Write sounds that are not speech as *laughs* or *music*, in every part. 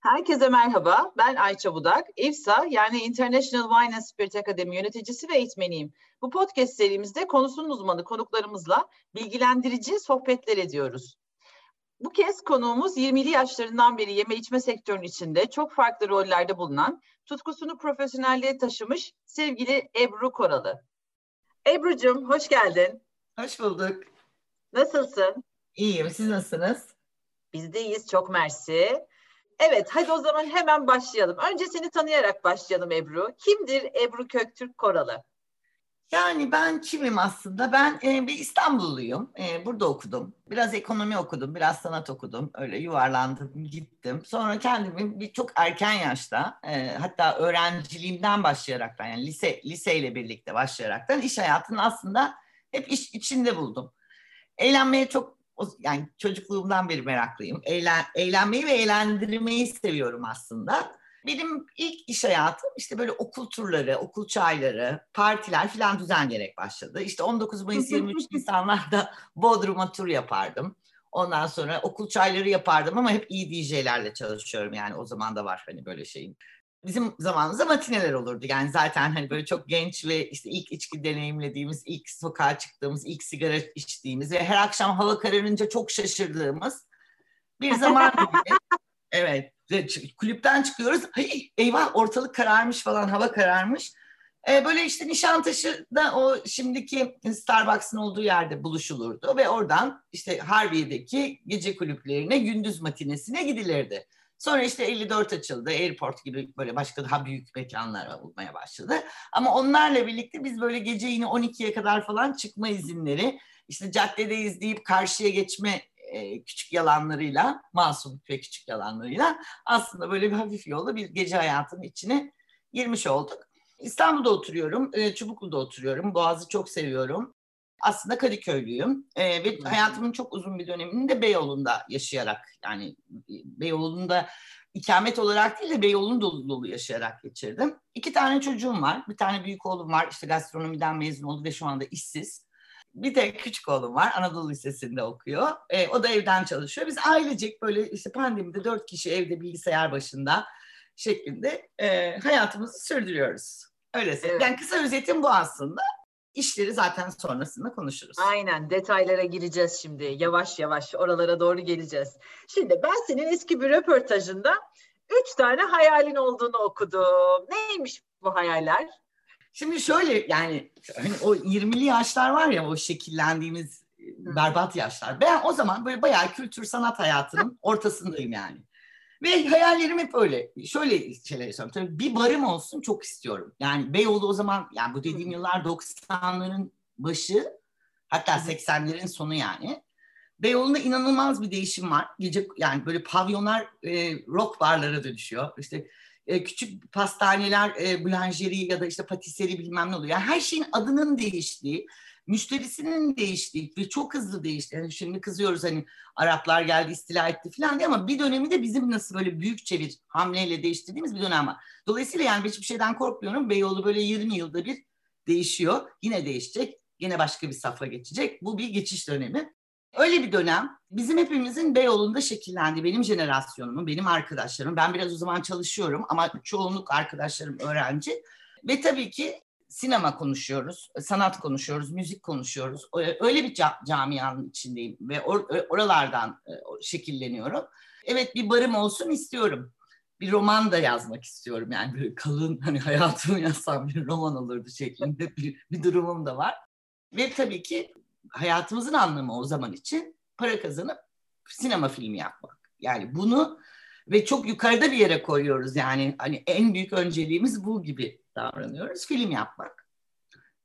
Herkese merhaba, ben Ayça Budak. İFSA yani International Wine and Spirit Academy yöneticisi ve eğitmeniyim. Bu podcast serimizde konusunun uzmanı konuklarımızla bilgilendirici sohbetler ediyoruz. Bu kez konuğumuz 20'li yaşlarından beri yeme içme sektörünün içinde çok farklı rollerde bulunan, tutkusunu profesyonelliğe taşımış sevgili Ebru Koralı. Ebru'cum hoş geldin. Hoş bulduk. Nasılsın? İyiyim, siz nasılsınız? Biz de iyiyiz, çok mersi. Evet, hadi o zaman hemen başlayalım. Önce seni tanıyarak başlayalım Ebru. Kimdir Ebru Köktürk Koralı? Yani ben kimim aslında? Ben e, bir İstanbulluyum. E, burada okudum. Biraz ekonomi okudum, biraz sanat okudum. Öyle yuvarlandım, gittim. Sonra kendimi bir çok erken yaşta, e, hatta öğrenciliğimden başlayaraktan, yani lise liseyle birlikte başlayaraktan iş hayatının aslında hep iş içinde buldum. Eğlenmeye çok yani çocukluğumdan beri meraklıyım. Eğlen, eğlenmeyi ve eğlendirmeyi seviyorum aslında. Benim ilk iş hayatım işte böyle okul turları, okul çayları, partiler falan düzenleyerek başladı. İşte 19 Mayıs *laughs* 23 Nisanlarda Bodrum'a tur yapardım. Ondan sonra okul çayları yapardım ama hep iyi DJ'lerle çalışıyorum yani o zaman da var hani böyle şeyin bizim zamanımızda matineler olurdu. Yani zaten hani böyle çok genç ve işte ilk içki deneyimlediğimiz, ilk sokağa çıktığımız, ilk sigara içtiğimiz ve her akşam hava kararınca çok şaşırdığımız bir zaman *laughs* evet. Kulüpten çıkıyoruz. Hey, eyvah ortalık kararmış falan, hava kararmış. Ee, böyle işte Nişantaşı'da o şimdiki Starbucks'ın olduğu yerde buluşulurdu ve oradan işte Harbiye'deki gece kulüplerine gündüz matinesine gidilirdi. Sonra işte 54 açıldı. Airport gibi böyle başka daha büyük mekanlar olmaya başladı. Ama onlarla birlikte biz böyle gece yine 12'ye kadar falan çıkma izinleri, işte caddedeyiz deyip karşıya geçme e, küçük yalanlarıyla, masum ve küçük yalanlarıyla aslında böyle bir hafif yolda bir gece hayatının içine girmiş olduk. İstanbul'da oturuyorum, e, Çubuklu'da oturuyorum. Boğaz'ı çok seviyorum. Aslında Kadıköylüyüm e, ve hayatımın çok uzun bir dönemini de Beyoğlu'nda yaşayarak yani Beyoğlu'nda ikamet olarak değil de Beyoğlu'nu dolu dolu yaşayarak geçirdim. İki tane çocuğum var. Bir tane büyük oğlum var. İşte gastronomiden mezun oldu ve şu anda işsiz. Bir de küçük oğlum var. Anadolu Lisesi'nde okuyor. E, o da evden çalışıyor. Biz ailecek böyle işte pandemide dört kişi evde bilgisayar başında şeklinde e, hayatımızı sürdürüyoruz. Öyle evet. Yani kısa özetim bu aslında işleri zaten sonrasında konuşuruz. Aynen detaylara gireceğiz şimdi yavaş yavaş oralara doğru geleceğiz. Şimdi ben senin eski bir röportajında üç tane hayalin olduğunu okudum. Neymiş bu hayaller? Şimdi şöyle yani hani o 20'li yaşlar var ya o şekillendiğimiz berbat yaşlar. Ben o zaman böyle bayağı kültür sanat hayatının *laughs* ortasındayım yani. Ve hayallerim hep öyle. Şöyle şeyler yaşıyorum. Tabii bir barım olsun çok istiyorum. Yani Beyoğlu o zaman yani bu dediğim yıllar 90'ların başı hatta 80'lerin sonu yani. Beyoğlu'nda inanılmaz bir değişim var. Gece yani böyle pavyonlar e, rock barlara dönüşüyor. İşte e, küçük pastaneler, e, boulangerie ya da işte patisserie bilmem ne oluyor. Yani her şeyin adının değiştiği, müşterisinin değiştiği ve çok hızlı değişti. Yani şimdi kızıyoruz hani Araplar geldi istila etti falan diye ama bir dönemi de bizim nasıl böyle büyükçe bir hamleyle değiştirdiğimiz bir dönem var. Dolayısıyla yani hiçbir şeyden korkmuyorum. Beyoğlu böyle 20 yılda bir değişiyor. Yine değişecek. Yine başka bir safha geçecek. Bu bir geçiş dönemi. Öyle bir dönem bizim hepimizin Beyoğlu'nda şekillendi. Benim jenerasyonumun, benim arkadaşlarım. Ben biraz o zaman çalışıyorum ama çoğunluk arkadaşlarım öğrenci. Ve tabii ki sinema konuşuyoruz, sanat konuşuyoruz, müzik konuşuyoruz. Öyle bir camianın içindeyim ve or- oralardan e, şekilleniyorum. Evet bir barım olsun istiyorum. Bir roman da yazmak istiyorum yani böyle kalın hani hayatımı *laughs* yazsam bir roman olurdu şeklinde bir, bir durumum da var. Ve tabii ki hayatımızın anlamı o zaman için para kazanıp sinema filmi yapmak. Yani bunu ve çok yukarıda bir yere koyuyoruz yani hani en büyük önceliğimiz bu gibi davranıyoruz. Film yapmak.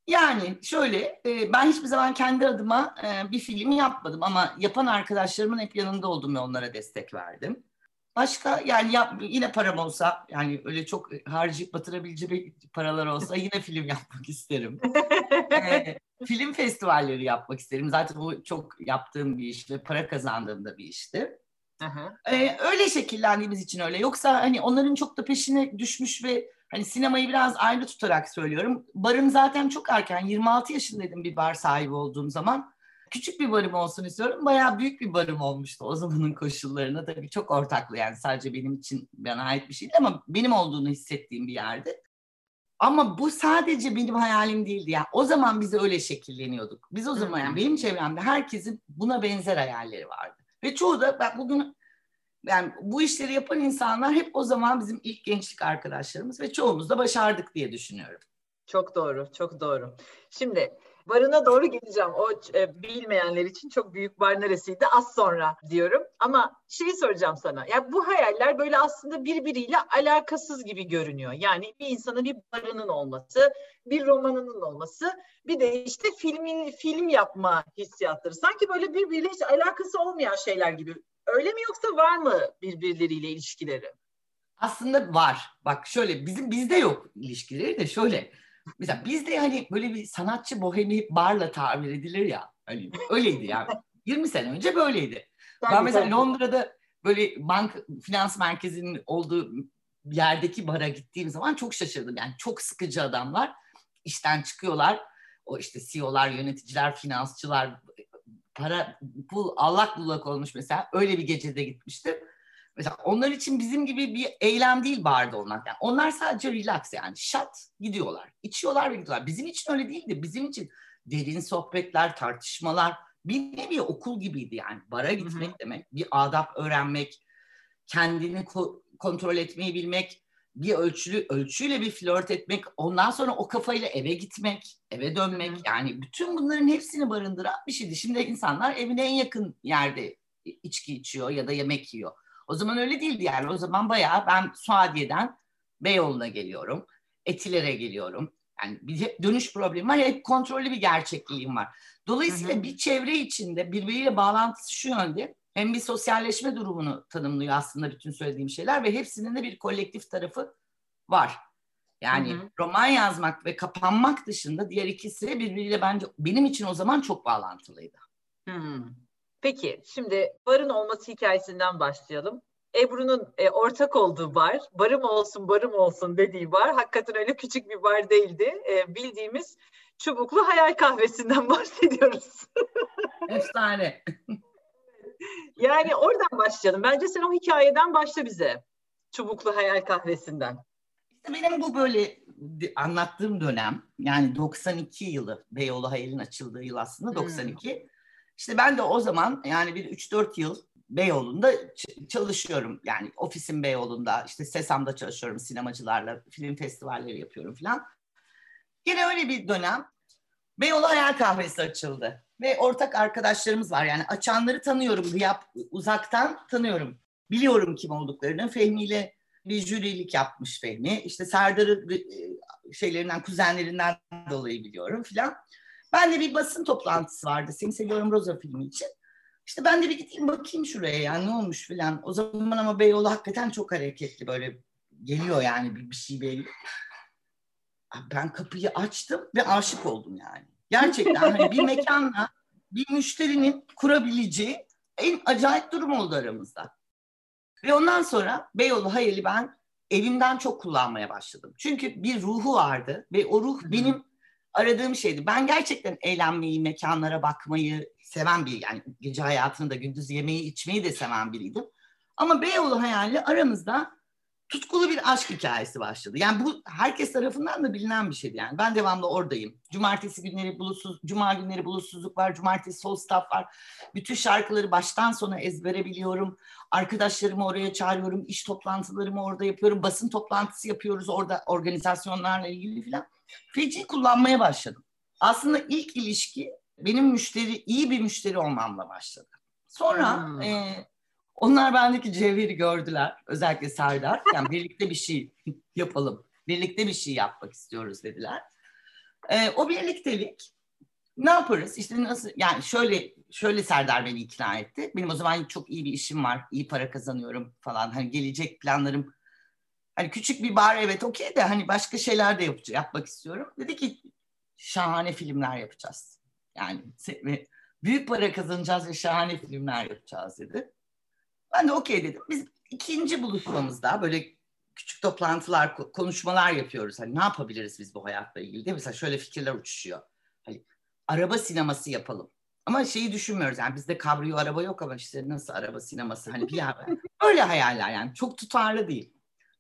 Yani şöyle e, ben hiçbir zaman kendi adıma e, bir film yapmadım ama yapan arkadaşlarımın hep yanında oldum ve onlara destek verdim. Başka yani yap, yine param olsa yani öyle çok harcayıp batırabileceğim paralar olsa yine *laughs* film yapmak isterim. e, film festivalleri yapmak isterim. Zaten bu çok yaptığım bir iş ve para kazandığım da bir işti. Ee, öyle şekillendiğimiz için öyle. Yoksa hani onların çok da peşine düşmüş ve hani sinemayı biraz ayrı tutarak söylüyorum. Barım zaten çok erken. 26 yaşındaydım bir bar sahibi olduğum zaman. küçük bir barım olsun istiyorum. Bayağı büyük bir barım olmuştu o zamanın koşullarına. Tabii çok ortaklı yani sadece benim için bana ait bir şeydi ama benim olduğunu hissettiğim bir yerdi. Ama bu sadece benim hayalim değildi. Yani o zaman biz öyle şekilleniyorduk. Biz o zaman yani benim çevremde herkesin buna benzer hayalleri vardı. Ve çoğu da ben bugün yani bu işleri yapan insanlar hep o zaman bizim ilk gençlik arkadaşlarımız ve çoğumuz da başardık diye düşünüyorum. Çok doğru, çok doğru. Şimdi Barına doğru geleceğim. O e, bilmeyenler için çok büyük bar neresiydi az sonra diyorum. Ama şeyi soracağım sana. Ya bu hayaller böyle aslında birbiriyle alakasız gibi görünüyor. Yani bir insana bir barının olması, bir romanının olması, bir de işte filmin film yapma hissiyatları. Sanki böyle birbiriyle hiç alakası olmayan şeyler gibi. Öyle mi yoksa var mı birbirleriyle ilişkileri? Aslında var. Bak şöyle bizim bizde yok ilişkileri de şöyle Mesela bizde hani böyle bir sanatçı bohemi barla tabir edilir ya. Hani öyleydi yani. *laughs* 20 sene önce böyleydi. Tabii, ben mesela tabii. Londra'da böyle bank finans merkezinin olduğu yerdeki bara gittiğim zaman çok şaşırdım. Yani çok sıkıcı adamlar işten çıkıyorlar. O işte CEO'lar, yöneticiler, finansçılar para pul allak bullak olmuş mesela. Öyle bir gecede gitmiştim. Mesela onlar için bizim gibi bir eylem değil barda olmak. Yani onlar sadece relax yani şat gidiyorlar. içiyorlar ve gidiyorlar. Bizim için öyle değildi. Bizim için derin sohbetler, tartışmalar bir nevi okul gibiydi yani. Bara gitmek Hı-hı. demek, bir adap öğrenmek, kendini ko- kontrol etmeyi bilmek, bir ölçülü ölçüyle bir flört etmek, ondan sonra o kafayla eve gitmek, eve dönmek yani bütün bunların hepsini barındıran bir şeydi. Şimdi insanlar evine en yakın yerde içki içiyor ya da yemek yiyor. O zaman öyle değildi yani. O zaman bayağı ben Suadiye'den Beyoğlu'na geliyorum. Etiler'e geliyorum. Yani bir dönüş problemi var. Hep kontrollü bir gerçekliğim var. Dolayısıyla hı hı. bir çevre içinde birbiriyle bağlantısı şu yönde. Hem bir sosyalleşme durumunu tanımlıyor aslında bütün söylediğim şeyler ve hepsinin de bir kolektif tarafı var. Yani hı hı. roman yazmak ve kapanmak dışında diğer ikisi birbiriyle bence benim için o zaman çok bağlantılıydı. Hı. Peki şimdi barın olması hikayesinden başlayalım. Ebru'nun e, ortak olduğu bar, barım olsun barım olsun dediği bar hakikaten öyle küçük bir bar değildi. E, bildiğimiz çubuklu hayal kahvesinden *laughs* bahsediyoruz. Efsane. Yani oradan başlayalım. Bence sen o hikayeden başla bize. Çubuklu hayal kahvesinden. Benim bu böyle anlattığım dönem yani 92 yılı Beyoğlu Hayal'in açıldığı yıl aslında 92. Hmm. İşte ben de o zaman yani bir 3-4 yıl Beyoğlu'nda çalışıyorum. Yani ofisim Beyoğlu'nda, işte Sesam'da çalışıyorum sinemacılarla, film festivalleri yapıyorum falan. Yine öyle bir dönem Beyoğlu Hayal Kahvesi açıldı. Ve ortak arkadaşlarımız var. Yani açanları tanıyorum. Gıyap uzaktan tanıyorum. Biliyorum kim olduklarını. Fehmi ile bir jürilik yapmış Fehmi. İşte Serdar'ı e, şeylerinden, kuzenlerinden dolayı biliyorum filan. Ben de bir basın toplantısı vardı. Seni Seviyorum Rosa filmi için. İşte ben de bir gideyim bakayım şuraya yani ne olmuş filan. O zaman ama Beyoğlu hakikaten çok hareketli böyle geliyor yani bir, bir şey belli. Ben kapıyı açtım ve aşık oldum yani. Gerçekten hani bir mekanla bir müşterinin kurabileceği en acayip durum oldu aramızda. Ve ondan sonra Beyoğlu hayali ben evimden çok kullanmaya başladım. Çünkü bir ruhu vardı ve o ruh benim aradığım şeydi. Ben gerçekten eğlenmeyi, mekanlara bakmayı seven bir yani gece hayatını da gündüz yemeği içmeyi de seven biriydim. Ama Beyoğlu hayali aramızda tutkulu bir aşk hikayesi başladı. Yani bu herkes tarafından da bilinen bir şeydi yani. Ben devamlı oradayım. Cumartesi günleri bulutsuz, cuma günleri bulutsuzluk var, cumartesi sol staff var. Bütün şarkıları baştan sona ezbere biliyorum. Arkadaşlarımı oraya çağırıyorum, iş toplantılarımı orada yapıyorum, basın toplantısı yapıyoruz orada organizasyonlarla ilgili falan. Feci kullanmaya başladım. Aslında ilk ilişki benim müşteri, iyi bir müşteri olmamla başladı. Sonra hmm. e, onlar bendeki cevheri gördüler. Özellikle Serdar. Yani birlikte bir şey *laughs* yapalım. Birlikte bir şey yapmak istiyoruz dediler. E, o birliktelik ne yaparız? İşte nasıl yani şöyle şöyle Serdar beni ikna etti. Benim o zaman çok iyi bir işim var. iyi para kazanıyorum falan. Hani gelecek planlarım Hani küçük bir bar evet okey de hani başka şeyler de yapacağım, yapmak istiyorum. Dedi ki şahane filmler yapacağız. Yani büyük para kazanacağız ve şahane filmler yapacağız dedi. Ben de okey dedim. Biz ikinci buluşmamızda böyle küçük toplantılar, konuşmalar yapıyoruz. Hani ne yapabiliriz biz bu hayatla ilgili değil mi? Mesela şöyle fikirler uçuşuyor. Hani araba sineması yapalım. Ama şeyi düşünmüyoruz yani bizde kabriyo araba yok ama işte nasıl araba sineması hani bir yer. *laughs* Öyle hayaller yani çok tutarlı değil.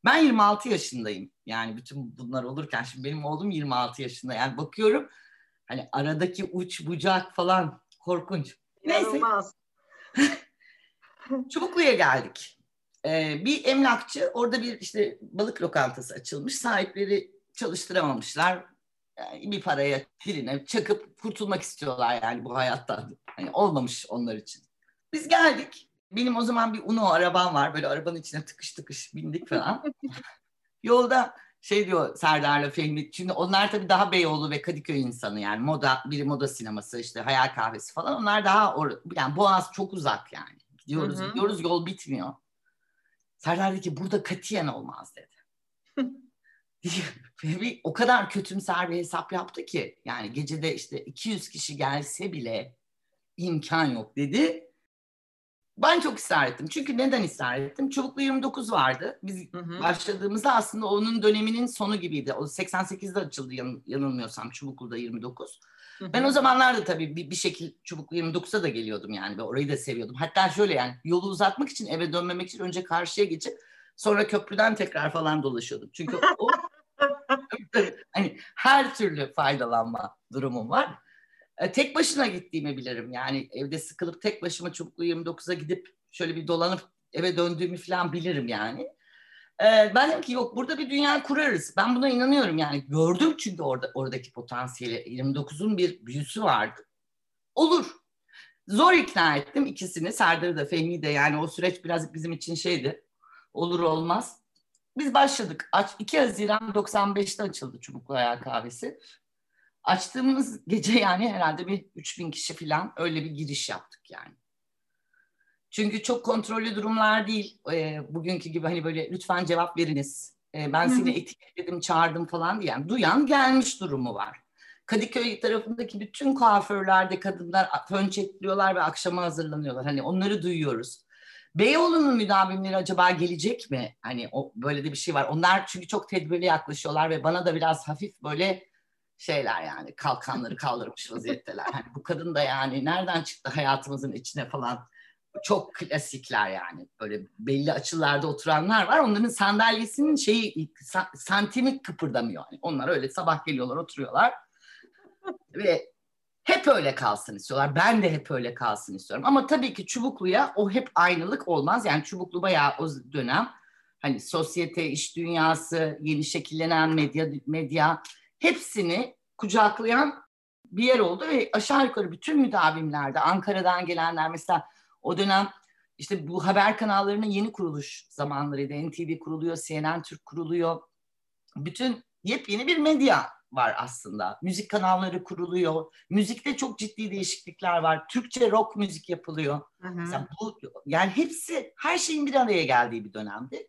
Ben 26 yaşındayım. Yani bütün bunlar olurken şimdi benim oğlum 26 yaşında. Yani bakıyorum hani aradaki uç bucak falan korkunç. Neyse. *laughs* Çubuklu'ya geldik. Ee, bir emlakçı orada bir işte balık lokantası açılmış. Sahipleri çalıştıramamışlar. Yani bir paraya birine çakıp kurtulmak istiyorlar yani bu hayattan. Hani olmamış onlar için. Biz geldik. Benim o zaman bir Uno arabam var. Böyle arabanın içine tıkış tıkış bindik falan. *laughs* Yolda şey diyor Serdar'la Fehmi. Şimdi onlar tabii daha Beyoğlu ve Kadıköy insanı yani moda biri moda sineması işte hayal kahvesi falan. Onlar daha or yani Boğaz çok uzak yani. Gidiyoruz hı hı. gidiyoruz yol bitmiyor. Serdar dedi ki burada katiyen olmaz dedi. *laughs* Fehmi o kadar kötümser bir hesap yaptı ki yani gecede işte 200 kişi gelse bile imkan yok dedi. Ben çok ısrar ettim. Çünkü neden ısrar ettim? Çubuklu 29 vardı. Biz hı hı. başladığımızda aslında onun döneminin sonu gibiydi. O 88'de açıldı yan, yanılmıyorsam Çubuklu'da 29. Ben o zamanlarda tabii bir, bir şekil Çubuklu 29'a da geliyordum yani ve orayı da seviyordum. Hatta şöyle yani yolu uzatmak için eve dönmemek için önce karşıya geçip sonra köprüden tekrar falan dolaşıyordum. Çünkü o *laughs* hani her türlü faydalanma durumum var. E, tek başına gittiğimi bilirim. Yani evde sıkılıp tek başıma çubuklu 29'a gidip şöyle bir dolanıp eve döndüğümü falan bilirim yani. E, ben dedim ki yok burada bir dünya kurarız. Ben buna inanıyorum yani. Gördüm çünkü orada oradaki potansiyeli. 29'un bir büyüsü vardı. Olur. Zor ikna ettim ikisini. Serdar'ı da Fehmi'yi de yani o süreç biraz bizim için şeydi. Olur olmaz. Biz başladık. 2 Haziran 95'te açıldı Çubuklu Ayağı Kahvesi. Açtığımız gece yani herhalde bir 3000 kişi falan öyle bir giriş yaptık yani. Çünkü çok kontrollü durumlar değil. E, bugünkü gibi hani böyle lütfen cevap veriniz. E, ben seni etiketledim, çağırdım falan diyen. Duyan gelmiş durumu var. Kadıköy tarafındaki bütün kuaförlerde kadınlar fön çekliyorlar ve akşama hazırlanıyorlar. Hani onları duyuyoruz. Beyoğlu'nun müdavimleri acaba gelecek mi? Hani o böyle de bir şey var. Onlar çünkü çok tedbirli yaklaşıyorlar ve bana da biraz hafif böyle şeyler yani kalkanları kaldırmış vaziyetteler. Hani bu kadın da yani nereden çıktı hayatımızın içine falan çok klasikler yani. Böyle belli açılarda oturanlar var. Onların sandalyesinin şeyi santimi kıpırdamıyor. Yani onlar öyle sabah geliyorlar oturuyorlar. Ve hep öyle kalsın istiyorlar. Ben de hep öyle kalsın istiyorum. Ama tabii ki Çubuklu'ya o hep aynılık olmaz. Yani Çubuklu bayağı o dönem hani sosyete, iş dünyası, yeni şekillenen medya medya hepsini kucaklayan bir yer oldu ve aşağı yukarı bütün müdavimlerde Ankara'dan gelenler mesela o dönem işte bu haber kanallarının yeni kuruluş zamanlarıydı. NTV kuruluyor, CNN Türk kuruluyor. Bütün yepyeni bir medya var aslında. Müzik kanalları kuruluyor. Müzikte çok ciddi değişiklikler var. Türkçe rock müzik yapılıyor. Hı hı. Mesela bu yani hepsi her şeyin bir araya geldiği bir dönemdi.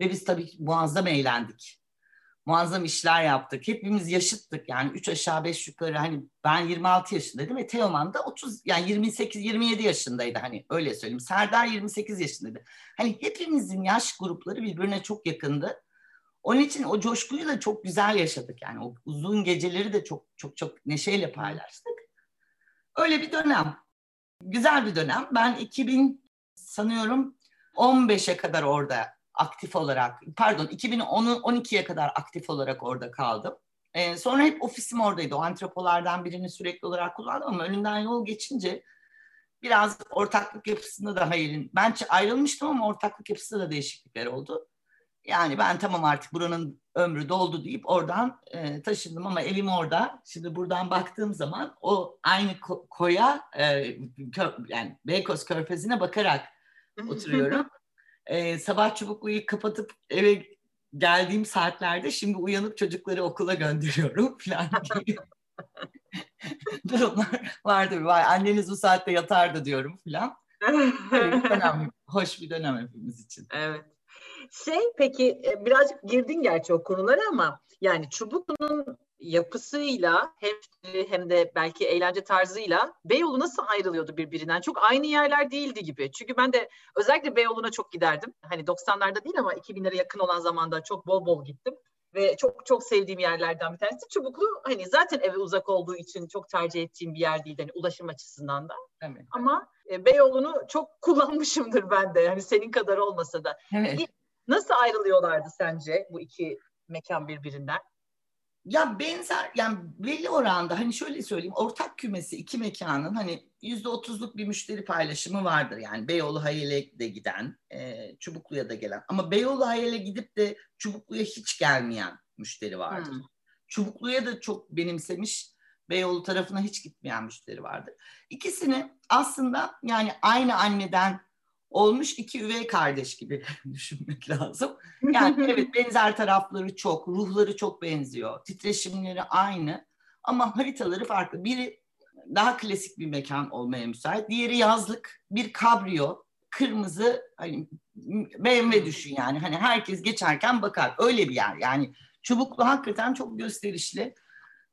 Ve biz tabii muazzam eğlendik muazzam işler yaptık. Hepimiz yaşıttık yani üç aşağı beş yukarı hani ben 26 yaşındaydım ve Teoman da 30 yani 28 27 yaşındaydı hani öyle söyleyeyim. Serdar 28 yaşındaydı. Hani hepimizin yaş grupları birbirine çok yakındı. Onun için o coşkuyu da çok güzel yaşadık yani o uzun geceleri de çok çok çok neşeyle paylaştık. Öyle bir dönem. Güzel bir dönem. Ben 2000 sanıyorum 15'e kadar orada aktif olarak pardon 2012'ye kadar aktif olarak orada kaldım. Ee, sonra hep ofisim oradaydı. O antropolardan birini sürekli olarak kullandım ama önünden yol geçince biraz ortaklık yapısında da hayalin. Ben ayrılmıştım ama ortaklık yapısında da değişiklikler oldu. Yani ben tamam artık buranın ömrü doldu deyip oradan e, taşındım ama evim orada. Şimdi buradan baktığım zaman o aynı ko- koya e, kö- yani Beykoz Körfezi'ne bakarak oturuyorum *laughs* e, sabah çubukluyu kapatıp eve geldiğim saatlerde şimdi uyanıp çocukları okula gönderiyorum *laughs* falan gibi *laughs* durumlar var tabii. Vay, anneniz bu saatte yatardı diyorum falan. önemli, hoş bir dönem hepimiz için. Evet. Şey peki e, birazcık girdin gerçi o konulara ama yani Çubuklu'nun yapısıyla hem hem de belki eğlence tarzıyla Beyoğlu nasıl ayrılıyordu birbirinden? Çok aynı yerler değildi gibi. Çünkü ben de özellikle Beyoğlu'na çok giderdim. Hani 90'larda değil ama 2000'lere yakın olan zamanda çok bol bol gittim. ve çok çok sevdiğim yerlerden bir tanesi. Çubuklu hani zaten eve uzak olduğu için çok tercih ettiğim bir yer değil hani ulaşım açısından da. Evet. Ama e, Beyoğlu'nu çok *laughs* kullanmışımdır ben de. Yani senin kadar olmasa da. Evet. Nasıl ayrılıyorlardı sence bu iki mekan birbirinden? Ya benzer yani belli oranda hani şöyle söyleyeyim ortak kümesi iki mekanın hani yüzde otuzluk bir müşteri paylaşımı vardır. Yani Beyoğlu Hayal'e de giden, e, Çubuklu'ya da gelen. Ama Beyoğlu Hayal'e gidip de Çubuklu'ya hiç gelmeyen müşteri vardır. Hmm. Çubuklu'ya da çok benimsemiş, Beyoğlu tarafına hiç gitmeyen müşteri vardır. İkisini aslında yani aynı anneden olmuş iki üvey kardeş gibi *laughs* düşünmek lazım. Yani evet benzer tarafları çok, ruhları çok benziyor, titreşimleri aynı ama haritaları farklı. Biri daha klasik bir mekan olmaya müsait, diğeri yazlık, bir kabrio, kırmızı hani BMW düşün yani hani herkes geçerken bakar öyle bir yer yani Çubuklu hakikaten çok gösterişli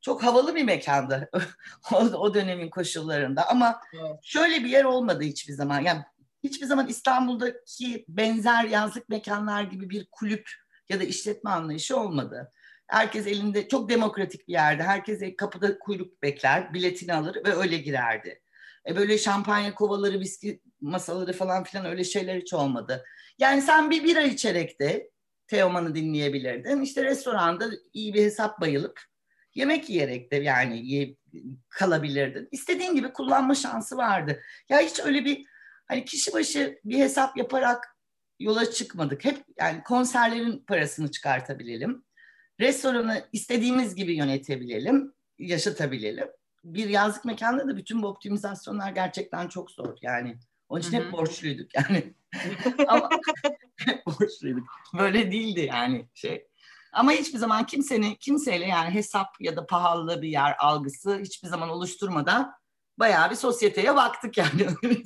çok havalı bir mekandı *laughs* o, o dönemin koşullarında ama evet. şöyle bir yer olmadı hiçbir zaman yani hiçbir zaman İstanbul'daki benzer yazlık mekanlar gibi bir kulüp ya da işletme anlayışı olmadı. Herkes elinde çok demokratik bir yerde. Herkes kapıda kuyruk bekler, biletini alır ve öyle girerdi. E böyle şampanya kovaları, viski masaları falan filan öyle şeyler hiç olmadı. Yani sen bir bira içerek de Teoman'ı dinleyebilirdin. İşte restoranda iyi bir hesap bayılıp yemek yiyerek de yani kalabilirdin. İstediğin gibi kullanma şansı vardı. Ya hiç öyle bir hani kişi başı bir hesap yaparak yola çıkmadık. Hep yani konserlerin parasını çıkartabilelim. Restoranı istediğimiz gibi yönetebilelim, yaşatabilelim. Bir yazlık mekanda da bütün bu optimizasyonlar gerçekten çok zor. Yani onun için Hı-hı. hep borçluyduk *laughs* yani. *laughs* Ama hep *laughs* borçluyduk. Böyle değildi yani şey. Ama hiçbir zaman kimsenin kimseyle yani hesap ya da pahalı bir yer algısı hiçbir zaman oluşturmadan bayağı bir sosyeteye baktık yani. *laughs*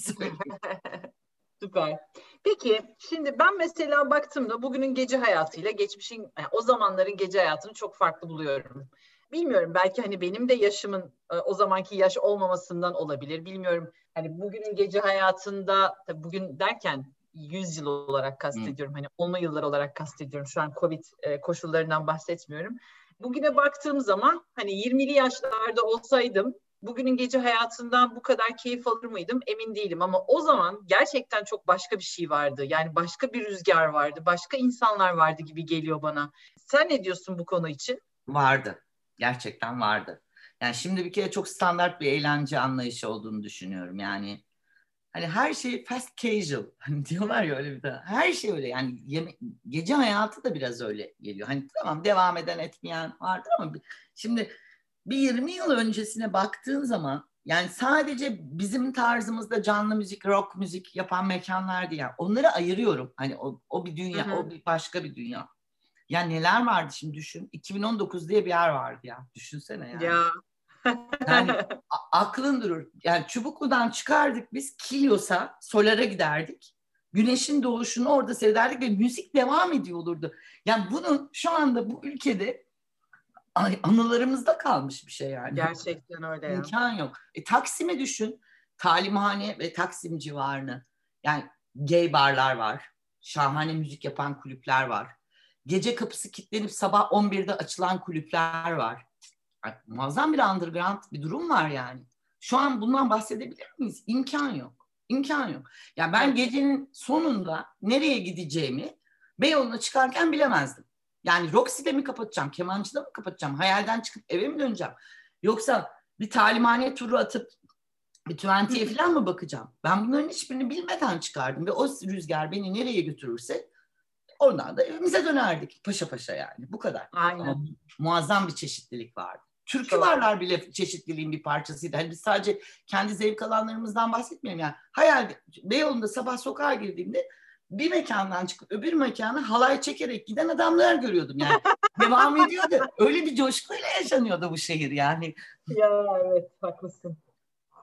Süper. Peki şimdi ben mesela baktığımda bugünün gece hayatıyla geçmişin yani o zamanların gece hayatını çok farklı buluyorum. Bilmiyorum belki hani benim de yaşımın e, o zamanki yaş olmamasından olabilir. Bilmiyorum hani bugünün gece hayatında tabii bugün derken 100 yıl olarak kastediyorum. Hı. Hani onlu yıllar olarak kastediyorum. Şu an Covid e, koşullarından bahsetmiyorum. Bugüne baktığım zaman hani 20'li yaşlarda olsaydım bugünün gece hayatından bu kadar keyif alır mıydım emin değilim ama o zaman gerçekten çok başka bir şey vardı. Yani başka bir rüzgar vardı, başka insanlar vardı gibi geliyor bana. Sen ne diyorsun bu konu için? Vardı. Gerçekten vardı. Yani şimdi bir kere çok standart bir eğlence anlayışı olduğunu düşünüyorum. Yani hani her şey fast casual *laughs* hani diyorlar ya öyle bir de her şey öyle yani yeme, gece hayatı da biraz öyle geliyor. Hani tamam devam eden etmeyen vardır ama şimdi bir 20 yıl öncesine baktığın zaman yani sadece bizim tarzımızda canlı müzik, rock müzik yapan mekanlar değil. Yani onları ayırıyorum. Hani o, o bir dünya, Hı-hı. o bir başka bir dünya. Ya neler vardı şimdi düşün. 2019 diye bir yer vardı ya. Düşünsene yani. Ya. yani *laughs* aklın durur. Yani Çubuklu'dan çıkardık biz Kilyos'a, Solar'a giderdik. Güneşin doğuşunu orada seyrederdik ve müzik devam ediyor olurdu. Yani bunun şu anda bu ülkede anılarımızda kalmış bir şey yani. Gerçekten öyle. İmkan yok. E, Taksim'i düşün. Talimhane ve Taksim civarını. Yani gay barlar var. Şahane müzik yapan kulüpler var. Gece kapısı kilitlenip sabah 11'de açılan kulüpler var. Yani, muazzam bir underground bir durum var yani. Şu an bundan bahsedebilir miyiz? İmkan yok. İmkan yok. Ya yani ben gecenin sonunda nereye gideceğimi Beyoğlu'na çıkarken bilemezdim. Yani Roxy'de mi kapatacağım, kemancıda mı kapatacağım, hayalden çıkıp eve mi döneceğim? Yoksa bir talimhane turu atıp bir tüventiye falan mı bakacağım? Ben bunların hiçbirini bilmeden çıkardım ve o rüzgar beni nereye götürürse oradan da evimize dönerdik paşa paşa yani bu kadar. Aynen. Ama muazzam bir çeşitlilik vardı. Türkü Çok. varlar bile çeşitliliğin bir parçasıydı. Hani biz sadece kendi zevk alanlarımızdan bahsetmiyorum yani. Hayal Beyoğlu'nda sabah sokağa girdiğimde bir mekandan çıkıp öbür mekana halay çekerek giden adamlar görüyordum yani. *laughs* Devam ediyordu. Öyle bir coşkuyla yaşanıyordu bu şehir yani. Ya evet haklısın.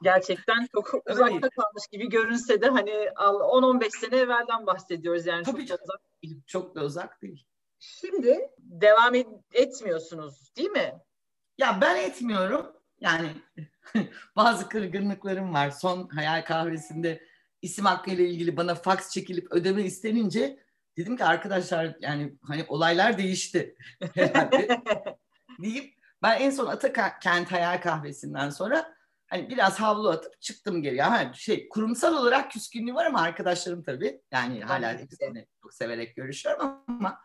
Gerçekten çok uzakta evet. kalmış gibi görünse de hani 10-15 sene evvelden bahsediyoruz yani Tabii çok da uzak değil. Çok da uzak değil. Şimdi devam etmiyorsunuz değil mi? Ya ben etmiyorum. Yani *laughs* bazı kırgınlıklarım var. Son hayal kahvesinde isim hakkıyla ilgili bana faks çekilip ödeme istenince Dedim ki arkadaşlar yani hani olaylar değişti *laughs* herhalde deyip ben en son Atakent Hayal Kahvesi'nden sonra hani biraz havlu atıp çıktım geri. Yani şey kurumsal olarak küskünlüğü var ama arkadaşlarım tabii. Yani hala hepsini çok severek görüşüyorum ama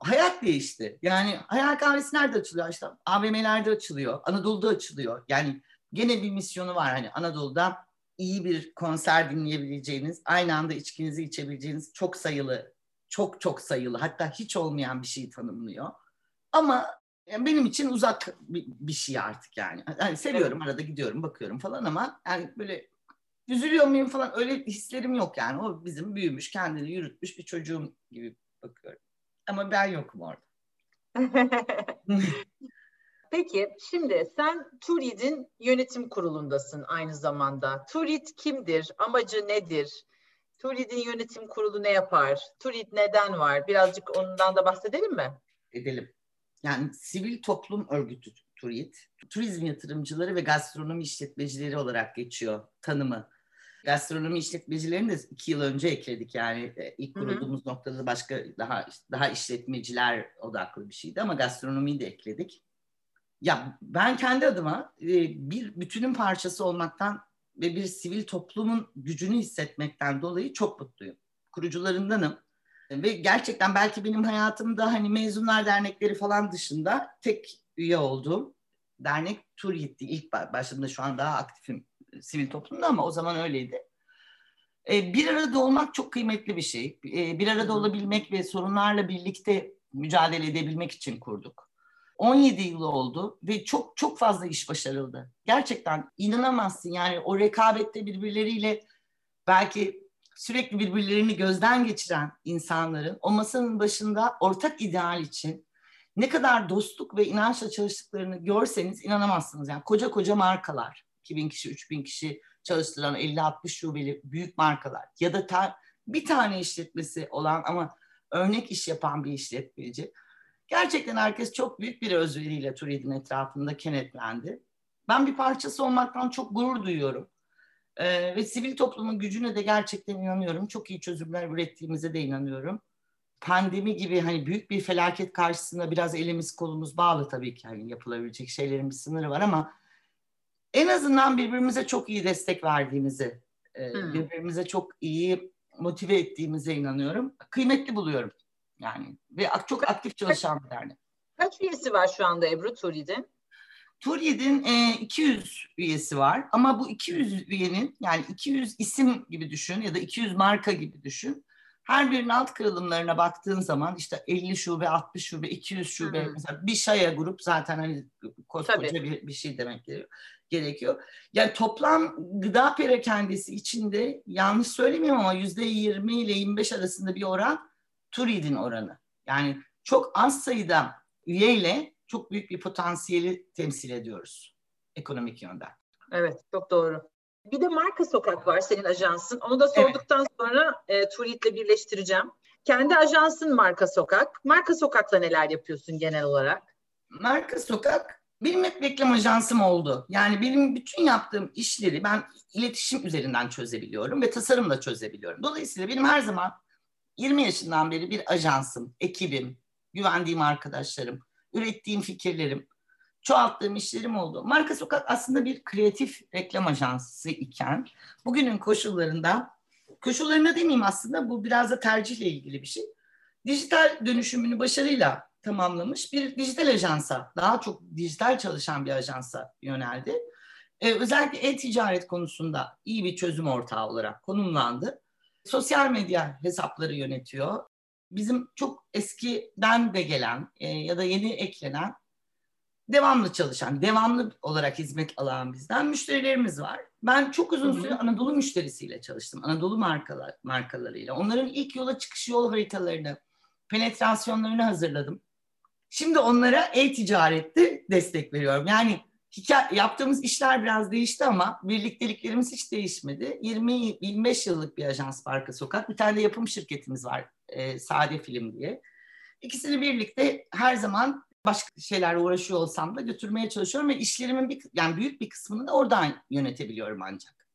hayat değişti. Yani hayal kahvesi nerede açılıyor? İşte AVM'lerde açılıyor. Anadolu'da açılıyor. Yani gene bir misyonu var. Hani Anadolu'da iyi bir konser dinleyebileceğiniz, aynı anda içkinizi içebileceğiniz çok sayılı, çok çok sayılı hatta hiç olmayan bir şeyi tanımlıyor. Ama yani benim için uzak bir, bir şey artık yani. yani seviyorum evet. arada gidiyorum bakıyorum falan ama yani böyle üzülüyor muyum falan öyle hislerim yok yani. O bizim büyümüş kendini yürütmüş bir çocuğum gibi bakıyorum. Ama ben yokum orada. *laughs* Peki şimdi sen TÜRİD'in yönetim kurulundasın aynı zamanda. TÜRİD kimdir? Amacı nedir? TÜRİD'in yönetim kurulu ne yapar? TÜRİD neden var? Birazcık ondan da bahsedelim mi? Edelim. Yani sivil toplum örgütü TÜRİD. Turizm yatırımcıları ve gastronomi işletmecileri olarak geçiyor tanımı. Gastronomi işletmecilerini de iki yıl önce ekledik yani e, ilk kurulduğumuz Hı-hı. noktada başka daha daha işletmeciler odaklı bir şeydi ama gastronomiyi de ekledik. Ya ben kendi adıma e, bir bütünün parçası olmaktan ve bir sivil toplumun gücünü hissetmekten dolayı çok mutluyum. Kurucularındanım. Ve gerçekten belki benim hayatımda hani mezunlar dernekleri falan dışında tek üye olduğum dernek Turgit'ti. İlk başladığımda şu an daha aktifim sivil toplumda ama o zaman öyleydi. E, bir arada olmak çok kıymetli bir şey. E, bir arada olabilmek ve sorunlarla birlikte mücadele edebilmek için kurduk. 17 yıl oldu ve çok çok fazla iş başarıldı. Gerçekten inanamazsın yani o rekabette birbirleriyle belki sürekli birbirlerini gözden geçiren insanların o masanın başında ortak ideal için ne kadar dostluk ve inançla çalıştıklarını görseniz inanamazsınız. Yani koca koca markalar, 2000 kişi, 3000 kişi çalıştıran 50-60 şubeli büyük markalar ya da ta, bir tane işletmesi olan ama örnek iş yapan bir işletmeci. Gerçekten herkes çok büyük bir özveriyle Turid'in etrafında kenetlendi. Ben bir parçası olmaktan çok gurur duyuyorum. Ee, ve sivil toplumun gücüne de gerçekten inanıyorum. Çok iyi çözümler ürettiğimize de inanıyorum. Pandemi gibi hani büyük bir felaket karşısında biraz elimiz kolumuz bağlı tabii ki. Hani yapılabilecek şeylerin bir sınırı var ama en azından birbirimize çok iyi destek verdiğimizi, e, hmm. birbirimize çok iyi motive ettiğimize inanıyorum. Kıymetli buluyorum yani ve çok aktif çalışan bir dernek. Kaç üyesi var şu anda Ebru Turi'de? Turyed'in e, 200 üyesi var ama bu 200 üyenin yani 200 isim gibi düşün ya da 200 marka gibi düşün. Her birinin alt kırılımlarına baktığın zaman işte 50 şube, 60 şube, 200 şube hmm. mesela bir şaya grup zaten hani koskoca bir, bir şey demek gerekiyor. Yani toplam gıda perakendesi içinde yanlış söylemiyorum ama yüzde 20 ile 25 arasında bir oran Turid'in oranı. Yani çok az sayıda üyeyle çok büyük bir potansiyeli temsil ediyoruz ekonomik yönden. Evet, çok doğru. Bir de Marka Sokak var senin ajansın. Onu da sorduktan evet. sonra e, Turit'le birleştireceğim. Kendi ajansın Marka Sokak. Marka Sokak'la neler yapıyorsun genel olarak? Marka Sokak benim hep reklam ajansım oldu. Yani benim bütün yaptığım işleri ben iletişim üzerinden çözebiliyorum ve tasarımla çözebiliyorum. Dolayısıyla benim her zaman 20 yaşından beri bir ajansım, ekibim, güvendiğim arkadaşlarım, ürettiğim fikirlerim, çoğalttığım işlerim oldu. Marka Sokak aslında bir kreatif reklam ajansı iken bugünün koşullarında, koşullarına demeyeyim aslında bu biraz da tercihle ilgili bir şey. Dijital dönüşümünü başarıyla tamamlamış bir dijital ajansa, daha çok dijital çalışan bir ajansa yöneldi. Ee, özellikle e-ticaret konusunda iyi bir çözüm ortağı olarak konumlandı. Sosyal medya hesapları yönetiyor bizim çok eskiden de gelen e, ya da yeni eklenen devamlı çalışan, devamlı olarak hizmet alan bizden müşterilerimiz var. Ben çok uzun süre Anadolu müşterisiyle çalıştım. Anadolu markalar, markalarıyla. Onların ilk yola çıkış yol haritalarını, penetrasyonlarını hazırladım. Şimdi onlara e-ticarette destek veriyorum. Yani hikaye, yaptığımız işler biraz değişti ama birlikteliklerimiz hiç değişmedi. 20-25 yıllık bir ajans Parka Sokak. Bir tane de yapım şirketimiz var e, Sade Film diye. İkisini birlikte her zaman başka şeylerle uğraşıyor olsam da götürmeye çalışıyorum ve işlerimin bir, yani büyük bir kısmını da oradan yönetebiliyorum ancak.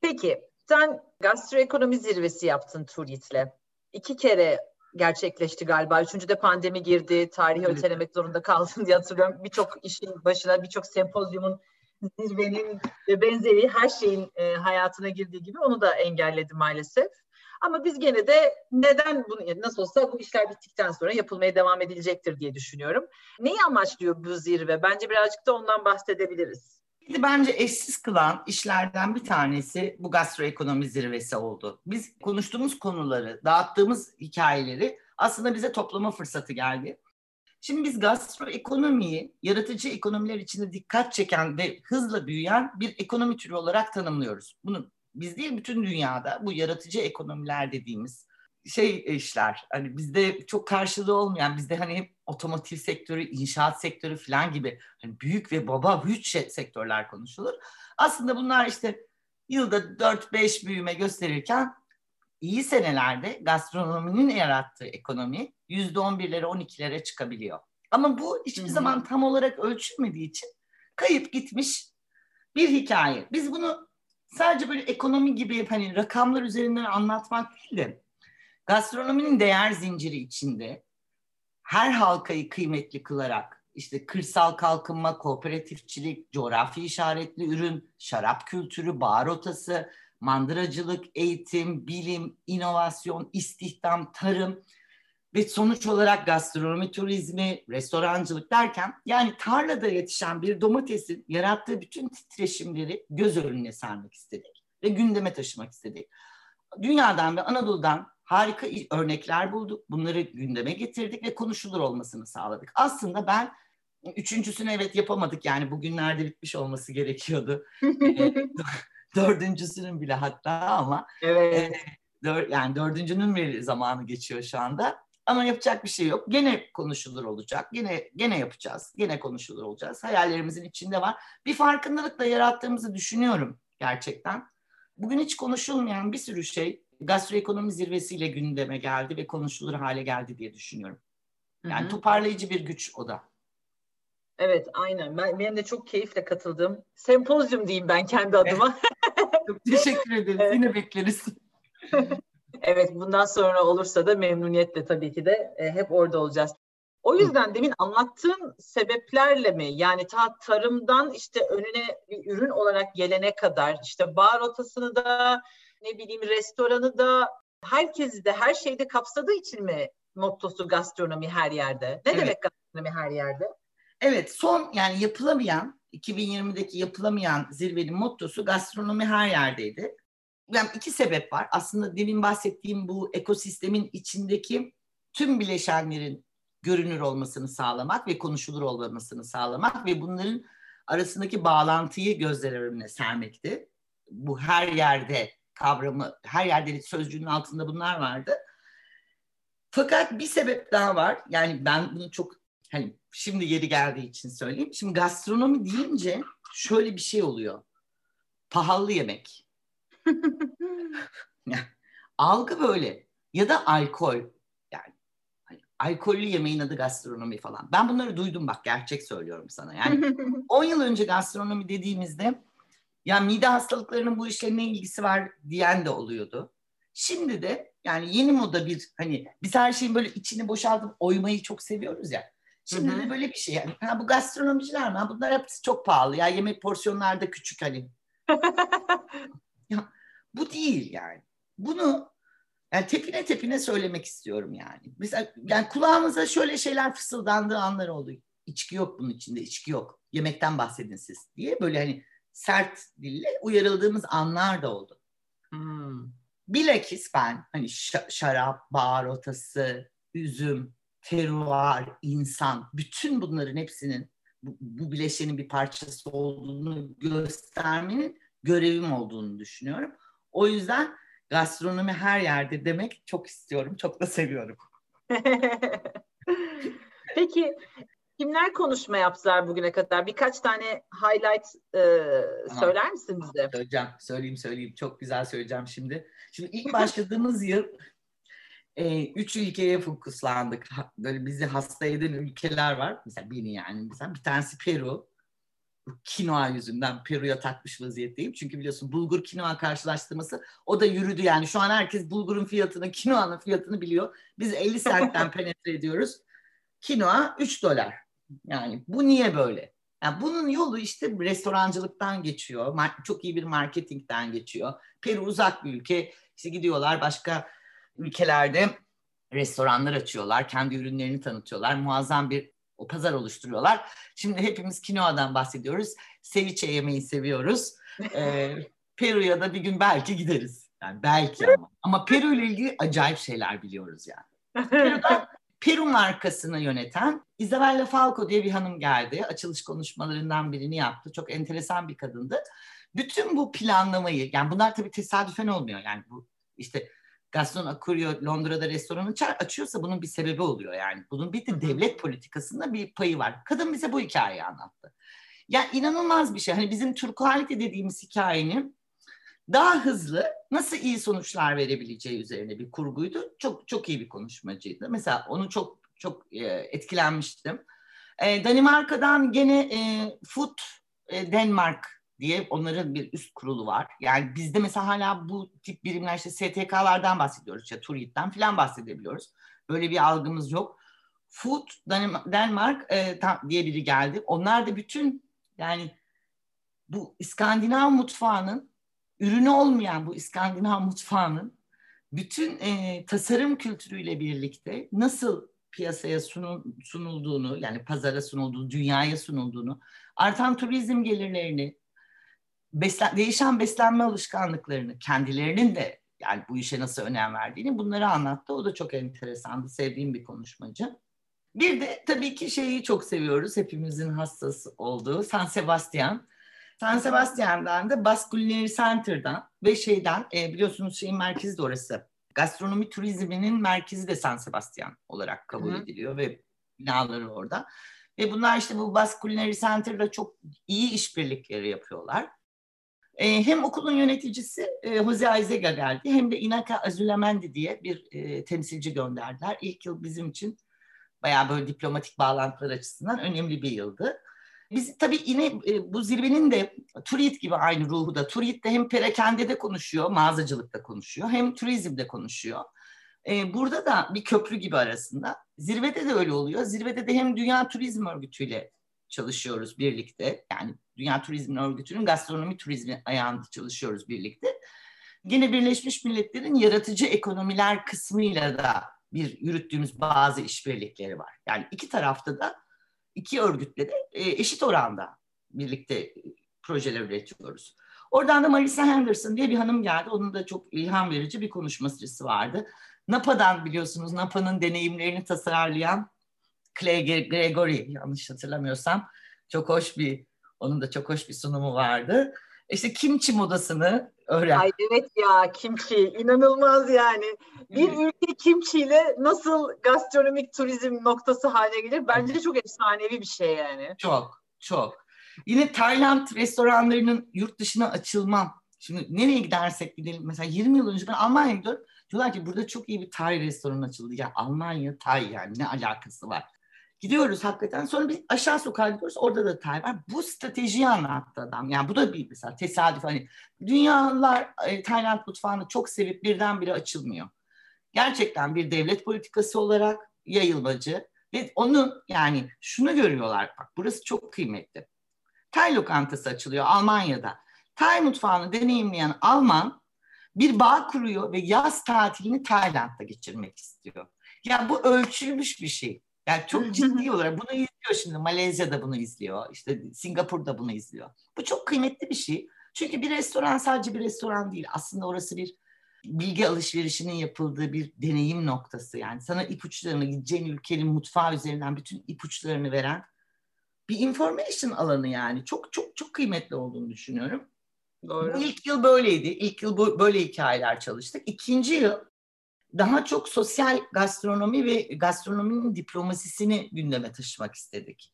Peki sen gastroekonomi zirvesi yaptın Turit'le. iki kere gerçekleşti galiba. Üçüncü de pandemi girdi. Tarihi evet. ötelemek zorunda kaldın *laughs* diye hatırlıyorum. Birçok işin başına, birçok sempozyumun, zirvenin ve benzeri her şeyin e, hayatına girdiği gibi onu da engelledi maalesef. Ama biz gene de neden bunu nasıl olsa bu işler bittikten sonra yapılmaya devam edilecektir diye düşünüyorum. Neyi amaçlıyor bu zirve? Bence birazcık da ondan bahsedebiliriz. Bizi bence eşsiz kılan işlerden bir tanesi bu gastroekonomi zirvesi oldu. Biz konuştuğumuz konuları, dağıttığımız hikayeleri aslında bize toplama fırsatı geldi. Şimdi biz gastroekonomiyi yaratıcı ekonomiler içinde dikkat çeken ve hızla büyüyen bir ekonomi türü olarak tanımlıyoruz. Bunu biz değil bütün dünyada bu yaratıcı ekonomiler dediğimiz şey işler. Hani bizde çok karşılığı olmayan, bizde hani hep otomotiv sektörü, inşaat sektörü falan gibi hani büyük ve baba güç sektörler konuşulur. Aslında bunlar işte yılda 4-5 büyüme gösterirken iyi senelerde gastronominin yarattığı ekonomi %11'lere 12'lere çıkabiliyor. Ama bu hiçbir Hı-hı. zaman tam olarak ölçülmediği için kayıp gitmiş bir hikaye. Biz bunu sadece böyle ekonomi gibi hani rakamlar üzerinden anlatmak değil de gastronominin değer zinciri içinde her halkayı kıymetli kılarak işte kırsal kalkınma, kooperatifçilik, coğrafi işaretli ürün, şarap kültürü, bar rotası, mandıracılık, eğitim, bilim, inovasyon, istihdam, tarım ve sonuç olarak gastronomi turizmi, restorancılık derken yani tarlada yetişen bir domatesin yarattığı bütün titreşimleri göz önüne sermek istedik ve gündeme taşımak istedik. Dünyadan ve Anadolu'dan harika örnekler bulduk. Bunları gündeme getirdik ve konuşulur olmasını sağladık. Aslında ben üçüncüsünü evet yapamadık yani bugünlerde bitmiş olması gerekiyordu. *laughs* Dördüncüsünün bile hatta ama evet. e, dör, yani dördüncünün bir zamanı geçiyor şu anda. Ama yapacak bir şey yok. Gene konuşulur olacak. Gene gene yapacağız. Gene konuşulur olacağız. Hayallerimizin içinde var. Bir farkındalık da yarattığımızı düşünüyorum gerçekten. Bugün hiç konuşulmayan bir sürü şey gastroekonomi zirvesiyle gündeme geldi ve konuşulur hale geldi diye düşünüyorum. Yani Hı-hı. toparlayıcı bir güç o da. Evet aynen. Ben, benim de çok keyifle katıldığım sempozyum diyeyim ben kendi adıma. *laughs* çok teşekkür ederim. Yine bekleriz. *laughs* evet bundan sonra olursa da memnuniyetle tabii ki de e, hep orada olacağız. O yüzden demin anlattığın sebeplerle mi yani ta tarımdan işte önüne bir ürün olarak gelene kadar işte bar rotasını da ne bileyim restoranı da herkesi de her şeyde kapsadığı için mi mottosu gastronomi her yerde? Ne evet. demek gastronomi her yerde? Evet son yani yapılamayan 2020'deki yapılamayan zirvenin mottosu gastronomi her yerdeydi. Yani iki sebep var. Aslında demin bahsettiğim bu ekosistemin içindeki tüm bileşenlerin görünür olmasını sağlamak ve konuşulur olmasını sağlamak ve bunların arasındaki bağlantıyı gözler önüne sermekti. Bu her yerde kavramı, her yerde sözcüğünün altında bunlar vardı. Fakat bir sebep daha var. Yani ben bunu çok hani şimdi yeri geldiği için söyleyeyim. Şimdi gastronomi deyince şöyle bir şey oluyor. Pahalı yemek. *laughs* Algı böyle. Ya da alkol. Yani hani alkollü yemeğin adı gastronomi falan. Ben bunları duydum bak gerçek söylüyorum sana. Yani *laughs* 10 yıl önce gastronomi dediğimizde ya mide hastalıklarının bu işle ne ilgisi var diyen de oluyordu. Şimdi de yani yeni moda bir hani biz her şeyin böyle içini boşaltıp oymayı çok seviyoruz ya. Şimdi Hı-hı. de böyle bir şey yani. Ha, bu gastronomiciler mi? Bunlar hepsi çok pahalı ya. Yemek porsiyonları da küçük hani. *laughs* ya, bu değil yani. Bunu yani tepine tepine söylemek istiyorum yani. Mesela yani kulağımıza şöyle şeyler fısıldandığı anlar oldu. İçki yok bunun içinde, içki yok. Yemekten bahsedin siz diye böyle hani sert dille uyarıldığımız anlar da oldu. Hmm. Bilakis ben hani şarap, bağır otası, üzüm, teruar, insan, bütün bunların hepsinin bu, bu bileşenin bir parçası olduğunu göstermenin görevim olduğunu düşünüyorum. O yüzden gastronomi her yerde demek çok istiyorum, çok da seviyorum. *laughs* Peki kimler konuşma yaptılar bugüne kadar? Birkaç tane highlight e, söyler misin bize? Söyleyeceğim, söyleyeyim söyleyeyim. Çok güzel söyleyeceğim şimdi. Şimdi ilk *laughs* başladığımız yıl e, üç ülkeye fokuslandık. Böyle bizi hasta eden ülkeler var. Mesela beni yani. Mesela bir tanesi Peru. kinoa yüzünden Peru'ya takmış vaziyetteyim. Çünkü biliyorsun bulgur kinoa karşılaştırması o da yürüdü yani. Şu an herkes bulgurun fiyatını, kinoanın fiyatını biliyor. Biz 50 sentten *laughs* penetre ediyoruz. Kinoa 3 dolar. Yani bu niye böyle? Yani bunun yolu işte restorancılıktan geçiyor. Çok iyi bir marketingten geçiyor. Peru uzak bir ülke. İşte gidiyorlar başka ülkelerde restoranlar açıyorlar. Kendi ürünlerini tanıtıyorlar. Muazzam bir o pazar oluşturuyorlar. Şimdi hepimiz kinoadan bahsediyoruz. Ceviche yemeyi seviyoruz. Ee, Peru'ya da bir gün belki gideriz. Yani belki ama. Ama Peru ile ilgili acayip şeyler biliyoruz yani. Peru'da *laughs* Peru markasını yöneten Isabella Falco diye bir hanım geldi. Açılış konuşmalarından birini yaptı. Çok enteresan bir kadındı. Bütün bu planlamayı, yani bunlar tabii tesadüfen olmuyor. Yani bu işte Gaston Acurio Londra'da restoranı açıyorsa bunun bir sebebi oluyor yani. Bunun bir de devlet politikasında bir payı var. Kadın bize bu hikayeyi anlattı. Ya inanılmaz bir şey. Hani bizim Turkualite dediğimiz hikayenin daha hızlı nasıl iyi sonuçlar verebileceği üzerine bir kurguydu. Çok çok iyi bir konuşmacıydı. Mesela onu çok çok e, etkilenmiştim. E, Danimarka'dan gene e, Food Denmark diye onların bir üst kurulu var. Yani bizde mesela hala bu tip birimler işte STK'lardan bahsediyoruz. İşte TÜRİT'ten falan bahsedebiliyoruz. Böyle bir algımız yok. Food Denmark e, diye biri geldi. Onlar da bütün yani bu İskandinav mutfağının ürünü olmayan bu İskandinav mutfağının bütün e, tasarım kültürüyle birlikte nasıl piyasaya sunul, sunulduğunu yani pazara sunulduğunu, dünyaya sunulduğunu, artan turizm gelirlerini, beslen, değişen beslenme alışkanlıklarını kendilerinin de yani bu işe nasıl önem verdiğini bunları anlattı. O da çok enteresandı. Sevdiğim bir konuşmacı. Bir de tabii ki şeyi çok seviyoruz. Hepimizin hastası olduğu San Sebastian. San Sebastian'dan da Basque Center'dan ve şeyden e, biliyorsunuz şeyin merkezi de orası. Gastronomi turizminin merkezi de San Sebastian olarak kabul Hı. ediliyor ve binaları orada. Ve bunlar işte bu Basque Center'da çok iyi işbirlikleri yapıyorlar. E, hem okulun yöneticisi e, Jose Aizega geldi hem de Inaka Azulamendi diye bir e, temsilci gönderdiler. İlk yıl bizim için bayağı böyle diplomatik bağlantılar açısından önemli bir yıldı. Biz tabii yine e, bu zirvenin de Turit gibi aynı ruhu da. Turit de hem perakende de konuşuyor, mağazacılıkta konuşuyor, hem turizmde konuşuyor. E, burada da bir köprü gibi arasında. Zirvede de öyle oluyor. Zirvede de hem Dünya Turizm Örgütü'yle çalışıyoruz birlikte. Yani Dünya Turizm Örgütü'nün gastronomi turizmi ayağında çalışıyoruz birlikte. Yine Birleşmiş Milletler'in yaratıcı ekonomiler kısmıyla da bir yürüttüğümüz bazı işbirlikleri var. Yani iki tarafta da iki örgütle de e, eşit oranda birlikte projeler üretiyoruz. Oradan da Marisa Henderson diye bir hanım geldi. Onun da çok ilham verici bir konuşması vardı. NAPA'dan biliyorsunuz NAPA'nın deneyimlerini tasarlayan Clay Gregory yanlış hatırlamıyorsam çok hoş bir onun da çok hoş bir sunumu vardı. İşte kimçi modasını öğren. Ay evet ya kimçi inanılmaz yani. Bir evet. ülke kimçiyle nasıl gastronomik turizm noktası haline gelir bence evet. çok efsanevi bir şey yani. Çok çok. Yine Tayland restoranlarının yurt dışına açılmam. Şimdi nereye gidersek gidelim mesela 20 yıl önce ben Almanya'ya gidiyorum. Diyorlar ki burada çok iyi bir Tay restoranı açıldı. Ya Almanya Tay yani ne alakası var? Gidiyoruz hakikaten. Sonra bir aşağı sokağa gidiyoruz. Orada da Tay var. Bu stratejiyi anlattı adam. Yani bu da bir mesela tesadüf. Hani dünyalar e, Tayland mutfağını çok sevip birdenbire açılmıyor. Gerçekten bir devlet politikası olarak yayılmacı. Ve onu yani şunu görüyorlar. Bak burası çok kıymetli. Tay lokantası açılıyor Almanya'da. Tay mutfağını deneyimleyen Alman bir bağ kuruyor ve yaz tatilini Tayland'da geçirmek istiyor. Ya bu ölçülmüş bir şey. Yani çok *laughs* ciddi olarak bunu izliyor şimdi. Malezya da bunu izliyor. İşte Singapur da bunu izliyor. Bu çok kıymetli bir şey. Çünkü bir restoran sadece bir restoran değil. Aslında orası bir bilgi alışverişinin yapıldığı bir deneyim noktası. Yani sana ipuçlarını, gideceğin ülkenin mutfağı üzerinden bütün ipuçlarını veren bir information alanı yani. Çok çok çok kıymetli olduğunu düşünüyorum. Doğru. Bu ilk yıl böyleydi. İlk yıl böyle hikayeler çalıştık. İkinci yıl daha çok sosyal gastronomi ve gastronominin diplomasisini gündeme taşımak istedik.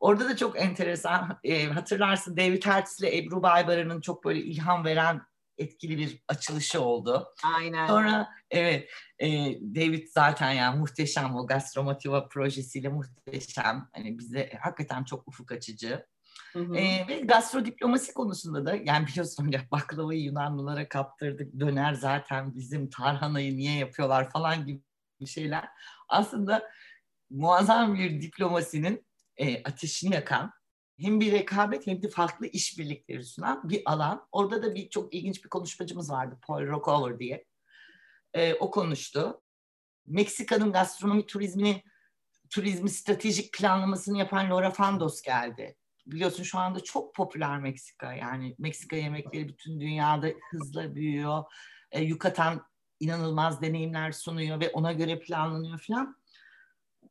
Orada da çok enteresan, e, hatırlarsın David Hertz ile Ebru Baybara'nın çok böyle ilham veren etkili bir açılışı oldu. Aynen. Sonra evet e, David zaten yani muhteşem o Gastromotiva projesiyle muhteşem. Hani bize hakikaten çok ufuk açıcı. Hı hı. E, ve gastrodiplomasi konusunda da yani biliyorsun ya baklavayı Yunanlılara kaptırdık. Döner zaten bizim tarhanayı niye yapıyorlar falan gibi şeyler. Aslında muazzam bir diplomasinin e, ateşini yakan hem bir rekabet hem de farklı işbirlikleri sunan bir alan. Orada da bir çok ilginç bir konuşmacımız vardı Paul Rockover diye. E, o konuştu. Meksika'nın gastronomi turizmini turizmi stratejik planlamasını yapan Laura Fandos geldi. Biliyorsun şu anda çok popüler Meksika. Yani Meksika yemekleri bütün dünyada hızla büyüyor. E, Yucatan inanılmaz deneyimler sunuyor ve ona göre planlanıyor falan.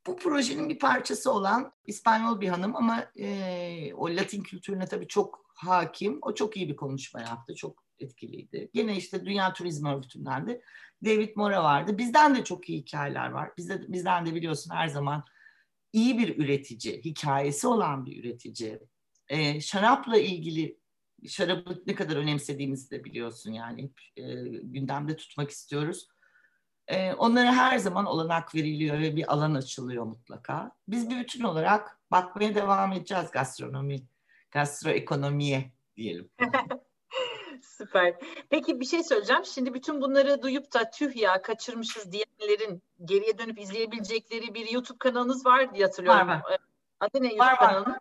Bu projenin bir parçası olan İspanyol bir hanım ama e, o Latin kültürüne tabii çok hakim. O çok iyi bir konuşma yaptı. Çok etkiliydi. Gene işte Dünya Turizm Örgütü'nden de David Mora vardı. Bizden de çok iyi hikayeler var. Bizde, bizden de biliyorsun her zaman iyi bir üretici, hikayesi olan bir üretici. E, şarapla ilgili şarabı ne kadar önemsediğimizi de biliyorsun yani e, gündemde tutmak istiyoruz. E, onlara her zaman olanak veriliyor ve bir alan açılıyor mutlaka. Biz bir bütün olarak bakmaya devam edeceğiz gastronomi, gastroekonomiye diyelim. *laughs* Süper. Peki bir şey söyleyeceğim. Şimdi bütün bunları duyup da tüh ya kaçırmışız diyenlerin geriye dönüp izleyebilecekleri bir YouTube kanalınız var diye hatırlıyorum. Var, var. Adı ne YouTube var, kanalı? Var.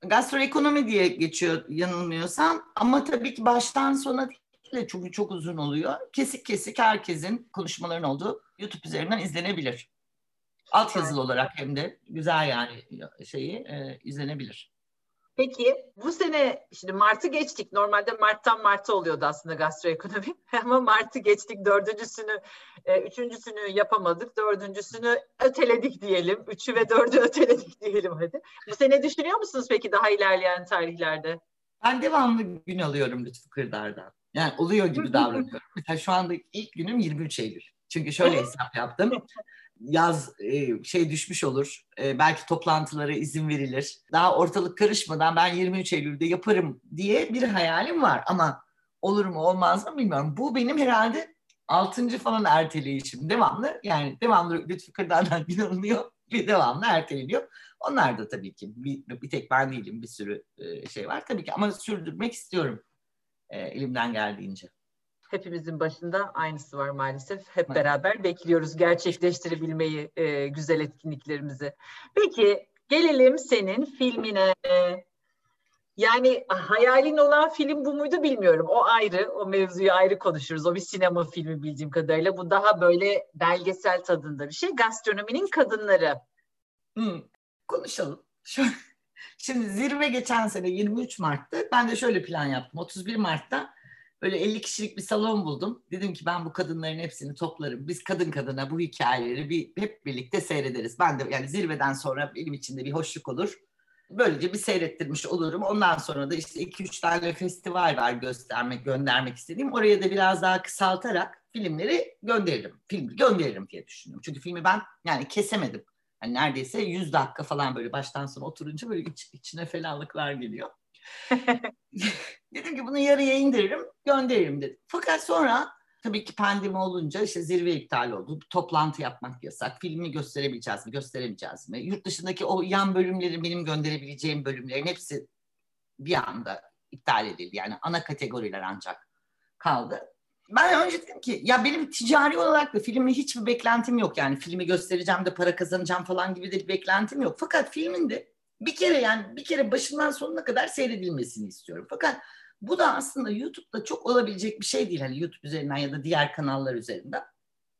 Gastroekonomi diye geçiyor yanılmıyorsam. Ama tabii ki baştan sona değil de çünkü çok uzun oluyor. Kesik kesik herkesin konuşmaların olduğu YouTube üzerinden izlenebilir. Alt yazılı olarak hem de güzel yani şeyi e, izlenebilir. Peki bu sene şimdi Mart'ı geçtik. Normalde Mart'tan Mart'a oluyordu aslında gastroekonomi. *laughs* Ama Mart'ı geçtik. Dördüncüsünü, e, üçüncüsünü yapamadık. Dördüncüsünü öteledik diyelim. Üçü ve dördü *laughs* öteledik diyelim hadi. Bu sene düşünüyor musunuz peki daha ilerleyen tarihlerde? Ben devamlı gün alıyorum Lütfü Kırdar'dan. Yani oluyor gibi *laughs* davranıyorum. Mesela şu anda ilk günüm 23 Eylül. Çünkü şöyle hesap yaptım yaz e, şey düşmüş olur. E, belki toplantılara izin verilir. Daha ortalık karışmadan ben 23 Eylül'de yaparım diye bir hayalim var ama olur mu olmaz mı bilmiyorum. Bu benim herhalde altıncı falan erteleyişim. Devamlı yani devamlı Lütfü Kırdar'dan *laughs* inanılıyor ve devamlı erteleniyor. Onlar da tabii ki bir, bir tek ben değilim bir sürü e, şey var tabii ki ama sürdürmek istiyorum elimden geldiğince. Hepimizin başında aynısı var maalesef. Hep beraber bekliyoruz gerçekleştirebilmeyi, e, güzel etkinliklerimizi. Peki gelelim senin filmine. Yani hayalin olan film bu muydu bilmiyorum. O ayrı, o mevzuyu ayrı konuşuruz. O bir sinema filmi bildiğim kadarıyla. Bu daha böyle belgesel tadında bir şey. Gastronominin kadınları. Hmm, konuşalım. *laughs* Şimdi zirve geçen sene 23 Mart'ta. Ben de şöyle plan yaptım. 31 Mart'ta Böyle 50 kişilik bir salon buldum. Dedim ki ben bu kadınların hepsini toplarım. Biz kadın kadına bu hikayeleri bir hep birlikte seyrederiz. Ben de yani zirveden sonra benim için de bir hoşluk olur. Böylece bir seyrettirmiş olurum. Ondan sonra da işte 2-3 tane festival var göstermek, göndermek istediğim. Oraya da biraz daha kısaltarak filmleri gönderirim. Film gönderirim diye düşünüyorum. Çünkü filmi ben yani kesemedim. Yani neredeyse 100 dakika falan böyle baştan sona oturunca böyle iç, içine fenalıklar geliyor. *laughs* dedim ki bunu yarıya indiririm, gönderirim dedim. Fakat sonra tabii ki pandemi olunca işte zirve iptal oldu. Toplantı yapmak yasak. Filmi gösterebileceğiz mi, gösteremeyeceğiz mi? Yurt dışındaki o yan bölümleri, benim gönderebileceğim bölümlerin hepsi bir anda iptal edildi. Yani ana kategoriler ancak kaldı. Ben önce dedim ki ya benim ticari olarak da filmle hiçbir beklentim yok. Yani filmi göstereceğim de para kazanacağım falan gibi de bir beklentim yok. Fakat filmin de bir kere yani bir kere başından sonuna kadar seyredilmesini istiyorum. Fakat bu da aslında YouTube'da çok olabilecek bir şey değil. Hani YouTube üzerinden ya da diğer kanallar üzerinden.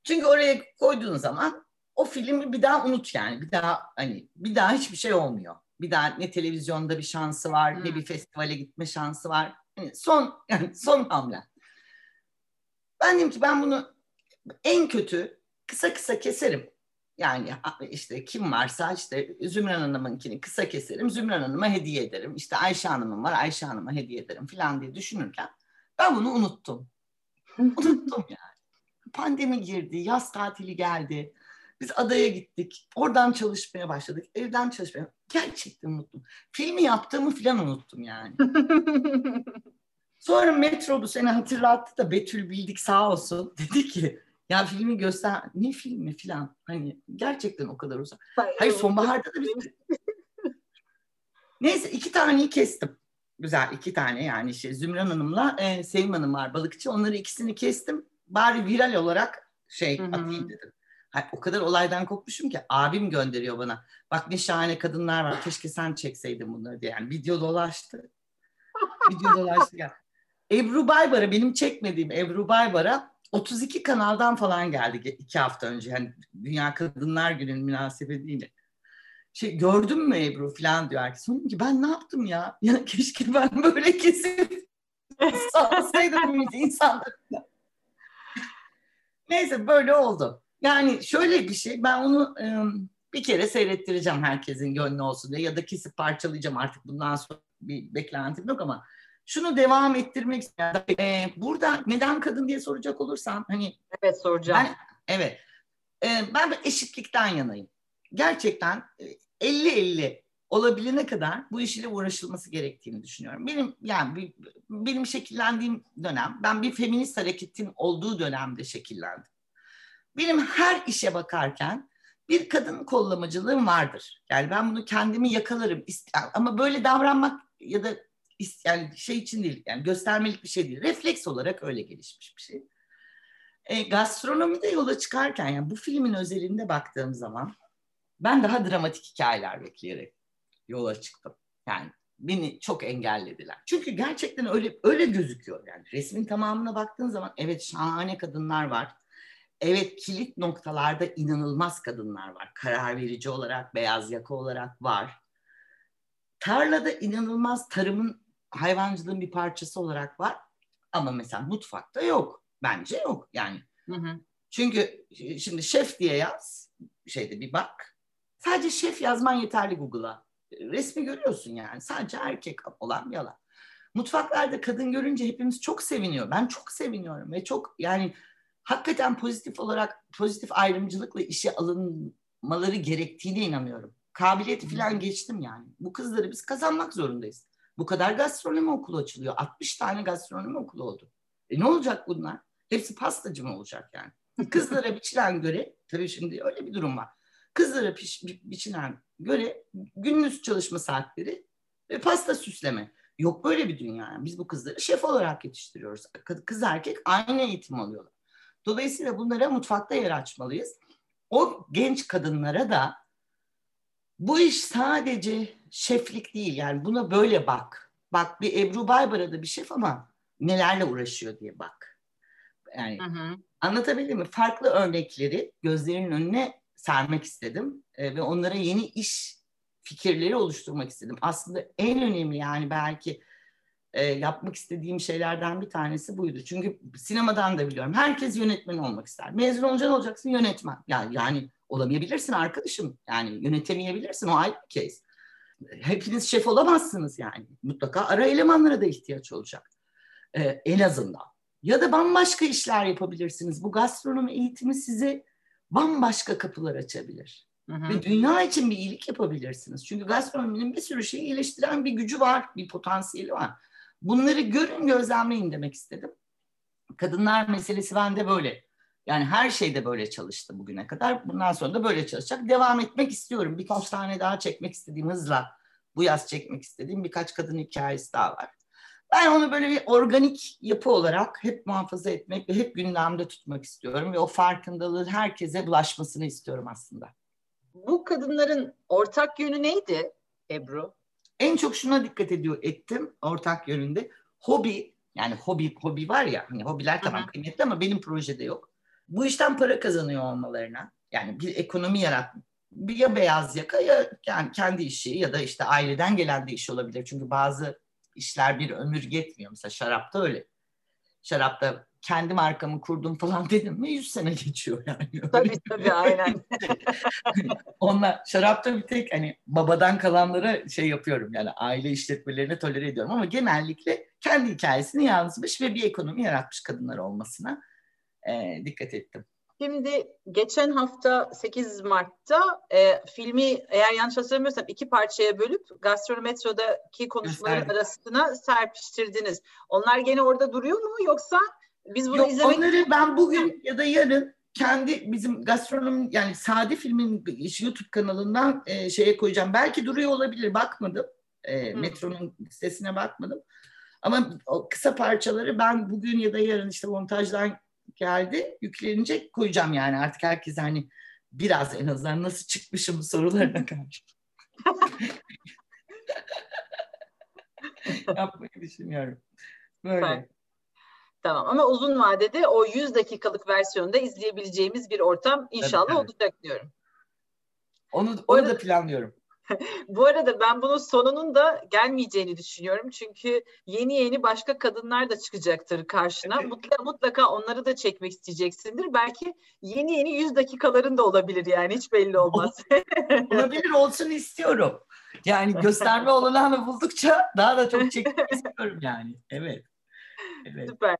Çünkü oraya koyduğun zaman o filmi bir daha unut yani. Bir daha hani bir daha hiçbir şey olmuyor. Bir daha ne televizyonda bir şansı var, hmm. ne bir festivale gitme şansı var. Yani son *laughs* yani son hamle. Ben dedim ki ben bunu en kötü kısa kısa keserim. Yani işte kim varsa işte Zümran Hanım'ınkini kısa keserim, Zümran Hanım'a hediye ederim. İşte Ayşe Hanım'ın var, Ayşe Hanım'a hediye ederim falan diye düşünürken ben bunu unuttum. *laughs* unuttum yani. Pandemi girdi, yaz tatili geldi. Biz adaya gittik. Oradan çalışmaya başladık. Evden çalışmaya. Gerçekten unuttum. Filmi yaptığımı falan unuttum yani. *laughs* Sonra metro bu sene hatırlattı da Betül Bildik sağ olsun. Dedi ki ya filmi göster, ne filmi filan. Hani gerçekten o kadar uzak. Hayır sonbaharda da biz *laughs* Neyse iki taneyi kestim. Güzel iki tane yani şey Zümran Hanım'la e, Sevim Hanım var balıkçı. Onları ikisini kestim. Bari viral olarak şey Hı hı. atayım dedim. Ha, o kadar olaydan kopmuşum ki abim gönderiyor bana. Bak ne şahane kadınlar var. Keşke sen çekseydin bunları diye. Yani video dolaştı. video dolaştı ya. Ebru Baybar'a benim çekmediğim Ebru Baybar'a 32 kanaldan falan geldi iki hafta önce. Yani Dünya Kadınlar Günü'nün münasebetiyle. Şey gördün mü Ebru falan diyor herkes. Onun ki ben ne yaptım ya? *laughs* Ya keşke ben böyle kesip *laughs* salsaydım insanlara. Neyse böyle oldu. Yani şöyle bir şey ben onu ım, bir kere seyrettireceğim herkesin gönlü olsun diye ya da kesip parçalayacağım artık bundan sonra bir beklentim yok ama şunu devam ettirmek istiyorum. Ee, burada neden kadın diye soracak olursan hani Evet soracağım. ben evet Ee, ben eşitlikten yanayım. Gerçekten e, 50-50 olabilene kadar bu iş ile uğraşılması gerektiğini düşünüyorum. Benim yani benim şekillendiğim dönem ben bir feminist hareketin olduğu dönemde şekillendim. Benim her işe bakarken bir kadın kollamacılığım vardır. Yani ben bunu kendimi yakalarım ama böyle davranmak ya da yani şey için değil yani göstermelik bir şey değil. Refleks olarak öyle gelişmiş bir şey. E, gastronomide yola çıkarken yani bu filmin özelinde baktığım zaman ben daha dramatik hikayeler bekleyerek yola çıktım. Yani beni çok engellediler. Çünkü gerçekten öyle öyle gözüküyor yani. Resmin tamamına baktığın zaman evet şahane kadınlar var. Evet kilit noktalarda inanılmaz kadınlar var. Karar verici olarak, beyaz yaka olarak var. Tarlada inanılmaz tarımın, hayvancılığın bir parçası olarak var. Ama mesela mutfakta yok. Bence yok yani. Hı hı. Çünkü şimdi şef diye yaz, şeyde bir bak. Sadece şef yazman yeterli Google'a. Resmi görüyorsun yani. Sadece erkek olan bir alan. Mutfaklarda kadın görünce hepimiz çok seviniyor. Ben çok seviniyorum ve çok yani hakikaten pozitif olarak pozitif ayrımcılıkla işe alınmaları gerektiğine inanıyorum. Kabiliyeti falan geçtim yani. Bu kızları biz kazanmak zorundayız. Bu kadar gastronomi okulu açılıyor. 60 tane gastronomi okulu oldu. E ne olacak bunlar? Hepsi pastacı mı olacak yani? Kızlara biçilen göre, tabii şimdi öyle bir durum var. Kızlara piş, bi- biçilen göre gündüz çalışma saatleri ve pasta süsleme. Yok böyle bir dünya. Yani. Biz bu kızları şef olarak yetiştiriyoruz. Kız erkek aynı eğitim alıyorlar. Dolayısıyla bunlara mutfakta yer açmalıyız. O genç kadınlara da bu iş sadece şeflik değil. Yani buna böyle bak. Bak bir Ebru Baybar'a da bir şef ama nelerle uğraşıyor diye bak. Yani Hı hı. Anlatabildim mi? Farklı örnekleri gözlerinin önüne sermek istedim e, ve onlara yeni iş fikirleri oluşturmak istedim. Aslında en önemli yani belki e, yapmak istediğim şeylerden bir tanesi buydu. Çünkü sinemadan da biliyorum. Herkes yönetmen olmak ister. Mezun olacaksın olacaksın yönetmen. Yani, yani olamayabilirsin arkadaşım. Yani yönetemeyebilirsin o ayrı bir case. Hepiniz şef olamazsınız yani. Mutlaka ara elemanlara da ihtiyaç olacak. E, en azından. Ya da bambaşka işler yapabilirsiniz. Bu gastronomi eğitimi size bambaşka kapılar açabilir. Hı hı. Ve dünya için bir iyilik yapabilirsiniz. Çünkü gastronominin bir sürü şeyi iyileştiren bir gücü var, bir potansiyeli var. Bunları görün, gözlemleyin demek istedim. Kadınlar meselesi bende böyle. Yani her şeyde böyle çalıştı bugüne kadar. Bundan sonra da böyle çalışacak. Devam etmek istiyorum. Birkaç tane daha çekmek istediğim hızla bu yaz çekmek istediğim birkaç kadın hikayesi daha var. Ben onu böyle bir organik yapı olarak hep muhafaza etmek ve hep gündemde tutmak istiyorum. Ve o farkındalığın herkese bulaşmasını istiyorum aslında. Bu kadınların ortak yönü neydi Ebru? En çok şuna dikkat ediyor ettim ortak yönünde. Hobi yani hobi hobi var ya hani hobiler tamam kıymetli ama benim projede yok. Bu işten para kazanıyor olmalarına yani bir ekonomi yarat bir ya beyaz yaka ya yani kendi işi ya da işte aileden gelen de iş olabilir. Çünkü bazı işler bir ömür yetmiyor. Mesela şarapta öyle. Şarapta kendi markamı kurdum falan *laughs* dedim mi 100 sene geçiyor yani. Tabii tabii aynen. *laughs* Onlar şarapta bir tek hani babadan kalanlara şey yapıyorum yani aile işletmelerini tolere ediyorum ama genellikle kendi hikayesini yazmış ve bir ekonomi yaratmış kadınlar olmasına e, dikkat ettim. Şimdi geçen hafta 8 Mart'ta e, filmi eğer yanlış hatırlamıyorsam iki parçaya bölüp Gastrometro'daki konuşmaların Gösterdik. arasına serpiştirdiniz. Onlar gene orada duruyor mu yoksa biz bunu Yok, izlemek onları ben bugün ya da yarın kendi bizim gastronomi yani Sade Film'in YouTube kanalından e, şeye koyacağım. Belki duruyor olabilir bakmadım. E, metronun sitesine bakmadım. Ama o kısa parçaları ben bugün ya da yarın işte montajdan geldi yüklenince koyacağım yani artık herkes hani biraz en azından nasıl çıkmışım sorularına karşı. *laughs* Yapmayı düşünüyorum. Böyle. Tamam ama uzun vadede o 100 dakikalık versiyonda izleyebileceğimiz bir ortam inşallah evet, evet. olacak diyorum. Onu, onu arada, da planlıyorum. *laughs* bu arada ben bunun sonunun da gelmeyeceğini düşünüyorum. Çünkü yeni yeni başka kadınlar da çıkacaktır karşına. Mutlaka, mutlaka onları da çekmek isteyeceksindir. Belki yeni yeni 100 dakikaların da olabilir yani hiç belli olmaz. olabilir olsun istiyorum. Yani gösterme olanağını buldukça daha da çok çekmek istiyorum yani. Evet. evet. Süper.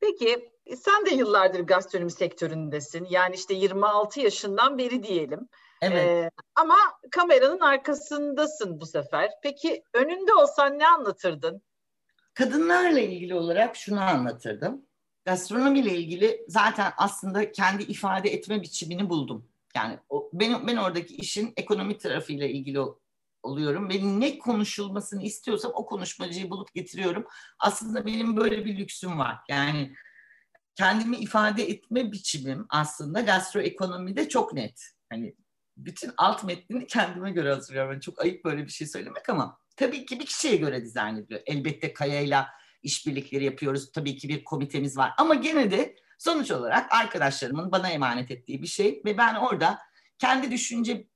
Peki sen de yıllardır gastronomi sektöründesin. Yani işte 26 yaşından beri diyelim. Evet. Ee, ama kameranın arkasındasın bu sefer. Peki önünde olsan ne anlatırdın? Kadınlarla ilgili olarak şunu anlatırdım. Gastronomi ile ilgili zaten aslında kendi ifade etme biçimini buldum. Yani o, benim ben oradaki işin ekonomi tarafıyla ilgili oluyorum. Benim ne konuşulmasını istiyorsam o konuşmacıyı bulup getiriyorum. Aslında benim böyle bir lüksüm var. Yani kendimi ifade etme biçimim aslında gastroekonomide çok net. Hani bütün alt metnini kendime göre hazırlıyorum. Yani çok ayıp böyle bir şey söylemek ama tabii ki bir kişiye göre dizayn ediliyor. Elbette Kaya'yla işbirlikleri yapıyoruz. Tabii ki bir komitemiz var. Ama gene de sonuç olarak arkadaşlarımın bana emanet ettiği bir şey ve ben orada kendi düşünce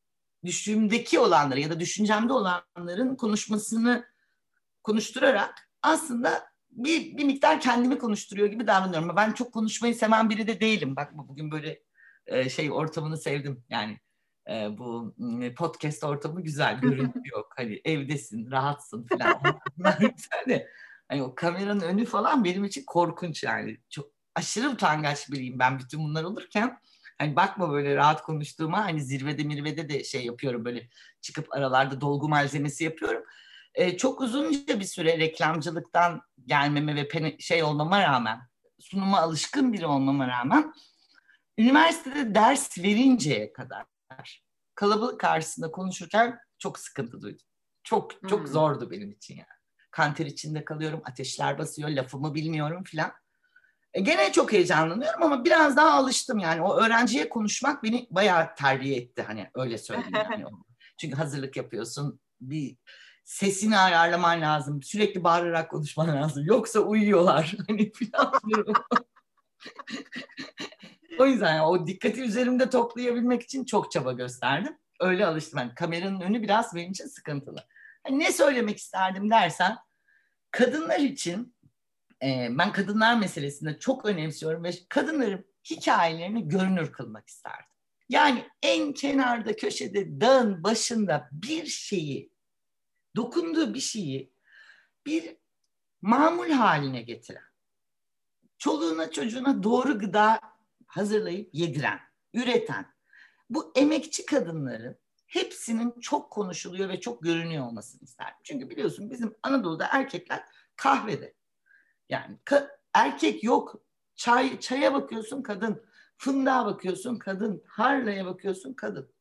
düşümdeki olanları ya da düşüncemde olanların konuşmasını konuşturarak aslında bir, bir miktar kendimi konuşturuyor gibi davranıyorum. Ben çok konuşmayı seven biri de değilim. Bak bugün böyle e, şey ortamını sevdim. Yani e, bu podcast ortamı güzel, görüntü yok. Hani evdesin, rahatsın falan. *laughs* hani, hani o kameranın önü falan benim için korkunç yani. Çok aşırı utangaç biriyim ben bütün bunlar olurken. Hani bakma böyle rahat konuştuğuma hani zirvede mirvede de şey yapıyorum böyle çıkıp aralarda dolgu malzemesi yapıyorum. Ee, çok uzunca bir süre reklamcılıktan gelmeme ve şey olmama rağmen sunuma alışkın biri olmama rağmen üniversitede ders verinceye kadar kalabalık karşısında konuşurken çok sıkıntı duydum. Çok çok hmm. zordu benim için yani. Kanter içinde kalıyorum, ateşler basıyor, lafımı bilmiyorum filan. E, gene çok heyecanlanıyorum ama biraz daha alıştım yani. O öğrenciye konuşmak beni bayağı terbiye etti hani öyle söyleyeyim *laughs* yani. Çünkü hazırlık yapıyorsun, bir sesini ayarlaman lazım. Sürekli bağırarak konuşman lazım. Yoksa uyuyorlar. Hani falan. *laughs* o yüzden yani o dikkati üzerimde toplayabilmek için çok çaba gösterdim. Öyle alıştım. Yani kameranın önü biraz benim için sıkıntılı. Yani ne söylemek isterdim dersen kadınlar için e, ben kadınlar meselesinde çok önemsiyorum ve kadınların hikayelerini görünür kılmak isterdim. Yani en kenarda köşede dağın başında bir şeyi dokunduğu bir şeyi bir mamul haline getiren, çoluğuna çocuğuna doğru gıda hazırlayıp yediren, üreten, bu emekçi kadınların hepsinin çok konuşuluyor ve çok görünüyor olmasını isterdim. Çünkü biliyorsun bizim Anadolu'da erkekler kahvede. Yani ka- erkek yok. Çay, çaya bakıyorsun kadın. Fındığa bakıyorsun kadın. Harlaya bakıyorsun kadın.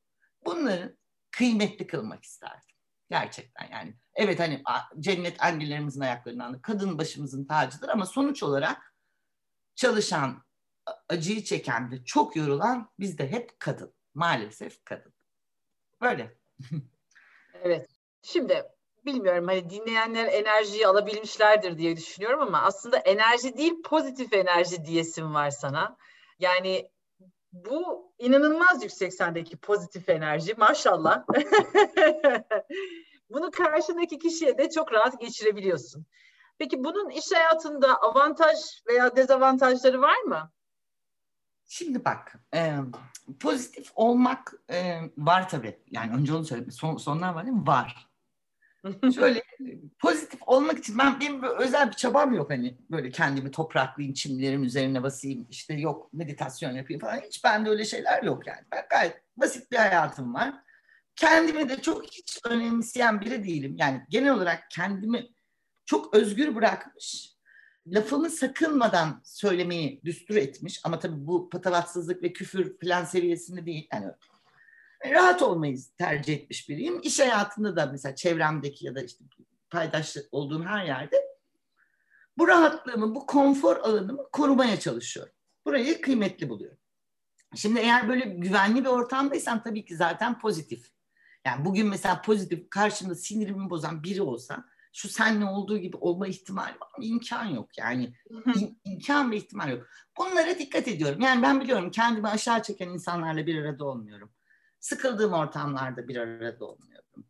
Bunları kıymetli kılmak isterdim. Gerçekten yani. Evet hani cennet annelerimizin ayaklarından kadın başımızın tacıdır ama sonuç olarak çalışan, acıyı çeken ve çok yorulan bizde hep kadın. Maalesef kadın. Böyle. *laughs* evet. Şimdi bilmiyorum hani dinleyenler enerjiyi alabilmişlerdir diye düşünüyorum ama aslında enerji değil pozitif enerji diyesim var sana. Yani bu inanılmaz yüksek sendeki pozitif enerji maşallah. *laughs* Bunu karşındaki kişiye de çok rahat geçirebiliyorsun. Peki bunun iş hayatında avantaj veya dezavantajları var mı? Şimdi bak, e, pozitif olmak e, var tabii. Yani önce onu söyleyeyim. Son, sonlar var değil mi? Var. *laughs* Şöyle pozitif olmak için ben benim özel bir çabam yok hani böyle kendimi topraklayayım, çimlerim üzerine basayım, işte yok meditasyon yapayım falan. Hiç bende öyle şeyler yok yani. Ben gayet basit bir hayatım var. Kendimi de çok hiç önemseyen biri değilim. Yani genel olarak kendimi çok özgür bırakmış. Lafımı sakınmadan söylemeyi düstur etmiş. Ama tabii bu patavatsızlık ve küfür falan seviyesinde değil. Yani rahat olmayı tercih etmiş biriyim. İş hayatında da mesela çevremdeki ya da işte paydaş olduğum her yerde bu rahatlığımı, bu konfor alanımı korumaya çalışıyorum. Burayı kıymetli buluyorum. Şimdi eğer böyle güvenli bir ortamdaysan tabii ki zaten pozitif. Yani bugün mesela pozitif karşımda sinirimi bozan biri olsa şu senle olduğu gibi olma ihtimali var mı? İmkan yok yani. İm, imkan ve ihtimal yok. Bunlara dikkat ediyorum. Yani ben biliyorum kendimi aşağı çeken insanlarla bir arada olmuyorum. Sıkıldığım ortamlarda bir arada olmuyorum.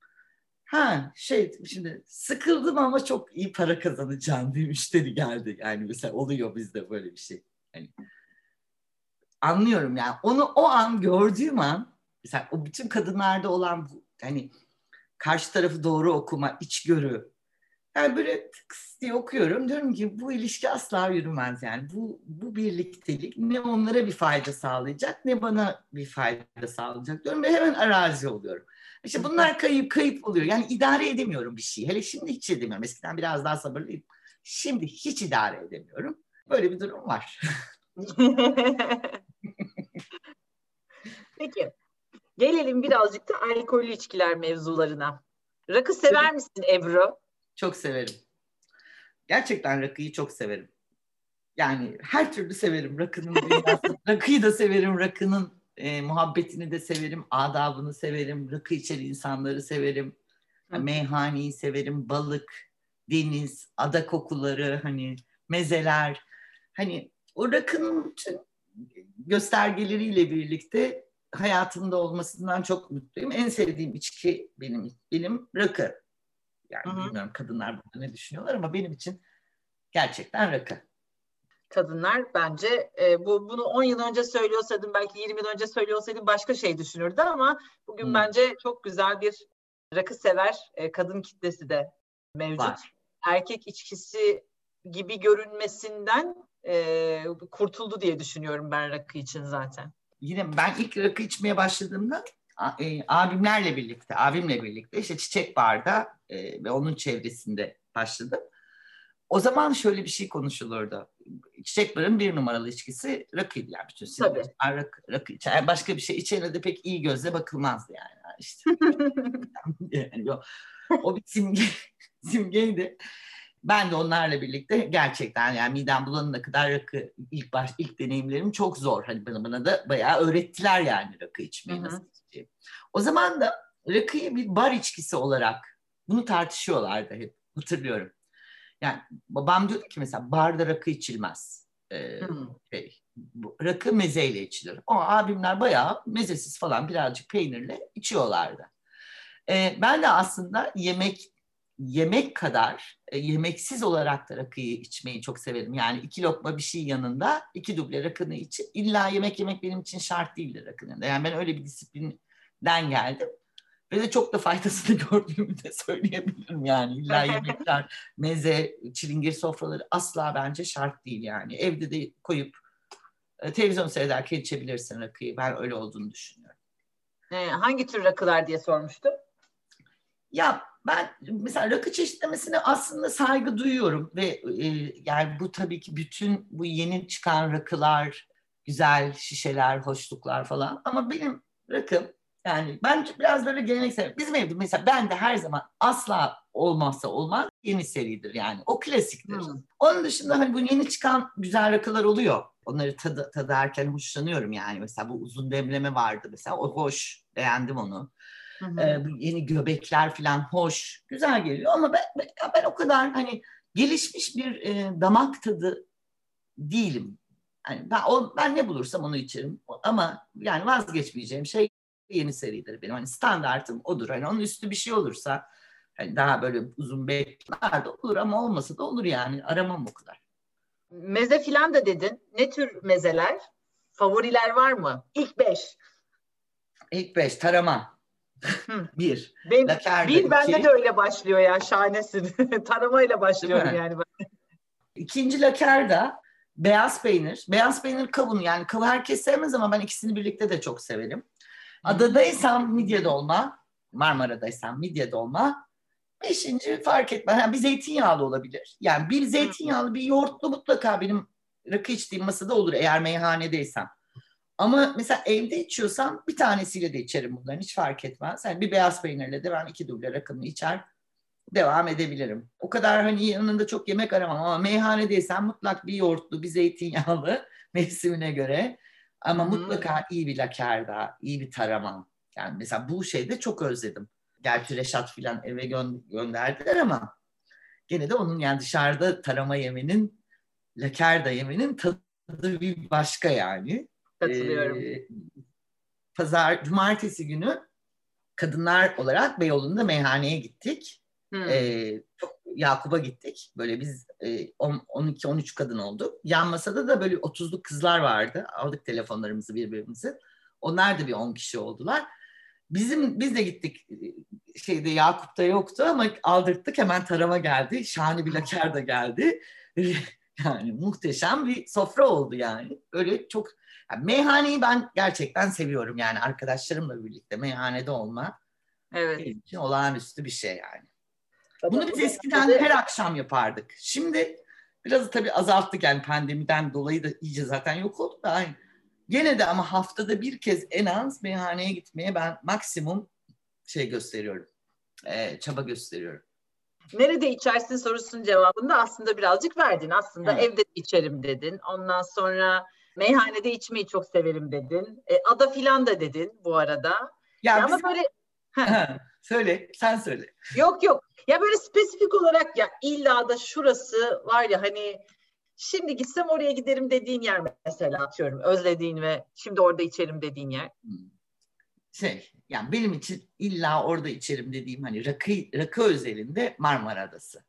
Ha şey şimdi sıkıldım ama çok iyi para kazanacağım diye müşteri geldi. Yani mesela oluyor bizde böyle bir şey. Yani anlıyorum yani. Onu o an gördüğüm an mesela o bütün kadınlarda olan bu hani karşı tarafı doğru okuma, içgörü. Yani böyle tıks diye okuyorum. Diyorum ki bu ilişki asla yürümez yani. Bu, bu birliktelik ne onlara bir fayda sağlayacak ne bana bir fayda sağlayacak diyorum ve hemen arazi oluyorum. İşte bunlar kayıp kayıp oluyor. Yani idare edemiyorum bir şey. Hele şimdi hiç edemiyorum. Eskiden biraz daha sabırlıyım. Şimdi hiç idare edemiyorum. Böyle bir durum var. *laughs* Peki. Gelelim birazcık da alkollü içkiler mevzularına. Rakı sever misin Ebru? Çok severim. Gerçekten rakıyı çok severim. Yani her türlü severim rakının *laughs* rakıyı da severim, rakının e, muhabbetini de severim, adabını severim, rakı içeri insanları severim. Yani meyhaneyi severim, balık, deniz, ada kokuları, hani mezeler. Hani o rakının bütün göstergeleriyle birlikte hayatımda olmasından çok mutluyum. En sevdiğim içki benim benim rakı. Yani Hı-hı. bilmiyorum kadınlar burada ne düşünüyorlar ama benim için gerçekten rakı. Kadınlar bence e, bu bunu 10 yıl önce söylüyorsaydım belki 20 yıl önce söylüyorsaydım başka şey düşünürdü ama bugün Hı. bence çok güzel bir rakı sever e, kadın kitlesi de mevcut. Var. Erkek içkisi gibi görünmesinden e, kurtuldu diye düşünüyorum ben rakı için zaten. Yine ben ilk rakı içmeye başladığımda e, abimlerle birlikte, abimle birlikte işte Çiçek Bar'da e, ve onun çevresinde başladım. O zaman şöyle bir şey konuşulurdu. Çiçek Bar'ın bir numaralı içkisi rakıydı yani bütün Tabii. Rakı, rakı içer. Başka bir şey içene de pek iyi gözle bakılmazdı yani. işte. *laughs* yani o, o bir simge, *laughs* simgeydi. Ben de onlarla birlikte gerçekten yani midem bulanana kadar rakı ilk baş ilk deneyimlerim çok zor. Hani bana, bana da bayağı öğrettiler yani rakı içmeyi nasıl içeceğim. O zaman da rakıyı bir bar içkisi olarak bunu tartışıyorlardı hep hatırlıyorum. Yani babam diyordu ki mesela barda rakı içilmez. Ee, şey, rakı mezeyle içilir. O abimler bayağı mezesiz falan birazcık peynirle içiyorlardı. Ee, ben de aslında yemek yemek kadar e, yemeksiz olarak da rakıyı içmeyi çok severim. Yani iki lokma bir şey yanında iki duble rakını için. İlla yemek yemek benim için şart değildir rakının. Yani ben öyle bir disiplinden geldim. Ve de çok da faydasını *laughs* gördüğümü de söyleyebilirim yani. İlla *laughs* yemekler, meze, çilingir sofraları asla bence şart değil yani. Evde de koyup e, televizyon seyrederken içebilirsin rakıyı. Ben öyle olduğunu düşünüyorum. Ee, hangi tür rakılar diye sormuştum. Ya ben mesela rakı çeşitlemesine aslında saygı duyuyorum ve e, yani bu tabii ki bütün bu yeni çıkan rakılar, güzel şişeler, hoşluklar falan ama benim rakım yani ben biraz böyle geleneksel. Bizim evde mesela ben de her zaman asla olmazsa olmaz yeni seridir yani. O klasiktir. Hmm. Onun dışında hani bu yeni çıkan güzel rakılar oluyor. Onları tadı, tadarken hoşlanıyorum yani. Mesela bu uzun demleme vardı mesela. O hoş. Beğendim onu. Hı hı. Ee, bu yeni göbekler falan hoş. Güzel geliyor ama ben, ben, ben o kadar hani gelişmiş bir e, damak tadı değilim. Yani ben, o, ben ne bulursam onu içerim. Ama yani vazgeçmeyeceğim şey yeni seridir benim. Hani standartım odur. Hani onun üstü bir şey olursa hani daha böyle uzun bekler de olur ama olmasa da olur yani. Aramam o kadar. Meze filan da dedin. Ne tür mezeler? Favoriler var mı? İlk beş. İlk beş tarama. Bir. Benim, bir iki. bende de öyle başlıyor ya şahanesin. *laughs* Taramayla başlıyorum yani. İkinci lakerda beyaz peynir. Beyaz peynir kavun yani kavun herkes sevmez ama ben ikisini birlikte de çok severim. Adadaysam midye dolma, Marmara'daysam midye dolma. Beşinci fark etmez. Yani bir zeytinyağlı olabilir. Yani bir zeytinyağlı bir yoğurtlu mutlaka benim rakı içtiğim masada olur eğer meyhanedeysem. Ama mesela evde içiyorsam bir tanesiyle de içerim bunların hiç fark etmez. Yani bir beyaz peynirle de ben iki duble rakımı içer devam edebilirim. O kadar hani yanında çok yemek aramam ama meyhanedeysen mutlak bir yoğurtlu, bir zeytinyağlı *laughs* mevsimine göre. Ama hmm. mutlaka iyi bir lakerda, iyi bir tarama. Yani mesela bu şeyde çok özledim. Gerçi Reşat filan eve gö- gönderdiler ama gene de onun yani dışarıda tarama yemenin, lakerda yemenin tadı bir başka yani. Katılıyorum. Ee, pazar, cumartesi günü kadınlar olarak Beyoğlu'nda meyhaneye gittik. Hmm. E, Yakup'a gittik. Böyle biz e, 12-13 kadın olduk. Yan masada da böyle 30'luk kızlar vardı. Aldık telefonlarımızı birbirimizi. Onlar da bir 10 kişi oldular. Bizim biz de gittik şeyde Yakup'ta yoktu ama aldırttık hemen tarama geldi. Şahane bir laker da geldi. *laughs* yani muhteşem bir sofra oldu yani. Öyle çok yani meyhaneyi ben gerçekten seviyorum yani arkadaşlarımla birlikte meyhanede olma. Evet. Benim için olağanüstü bir şey yani. Bunu biz eskiden her akşam yapardık. Şimdi biraz tabii azalttık yani pandemiden dolayı da iyice zaten yok oldu da aynı. Gene de ama haftada bir kez en az meyhaneye gitmeye ben maksimum şey gösteriyorum. E, çaba gösteriyorum. Nerede içersin sorusunun cevabını da aslında birazcık verdin. Aslında evet. evde içerim dedin. Ondan sonra meyhanede içmeyi çok severim dedin. E, ada filan da dedin bu arada. Ya, ya ama böyle söyle, sen söyle. Yok yok. Ya böyle spesifik olarak ya illa da şurası var ya hani şimdi gitsem oraya giderim dediğin yer mesela atıyorum. Özlediğin ve şimdi orada içerim dediğin yer. Hmm. Şey yani benim için illa orada içerim dediğim hani rakı, rakı özelinde Marmara Adası.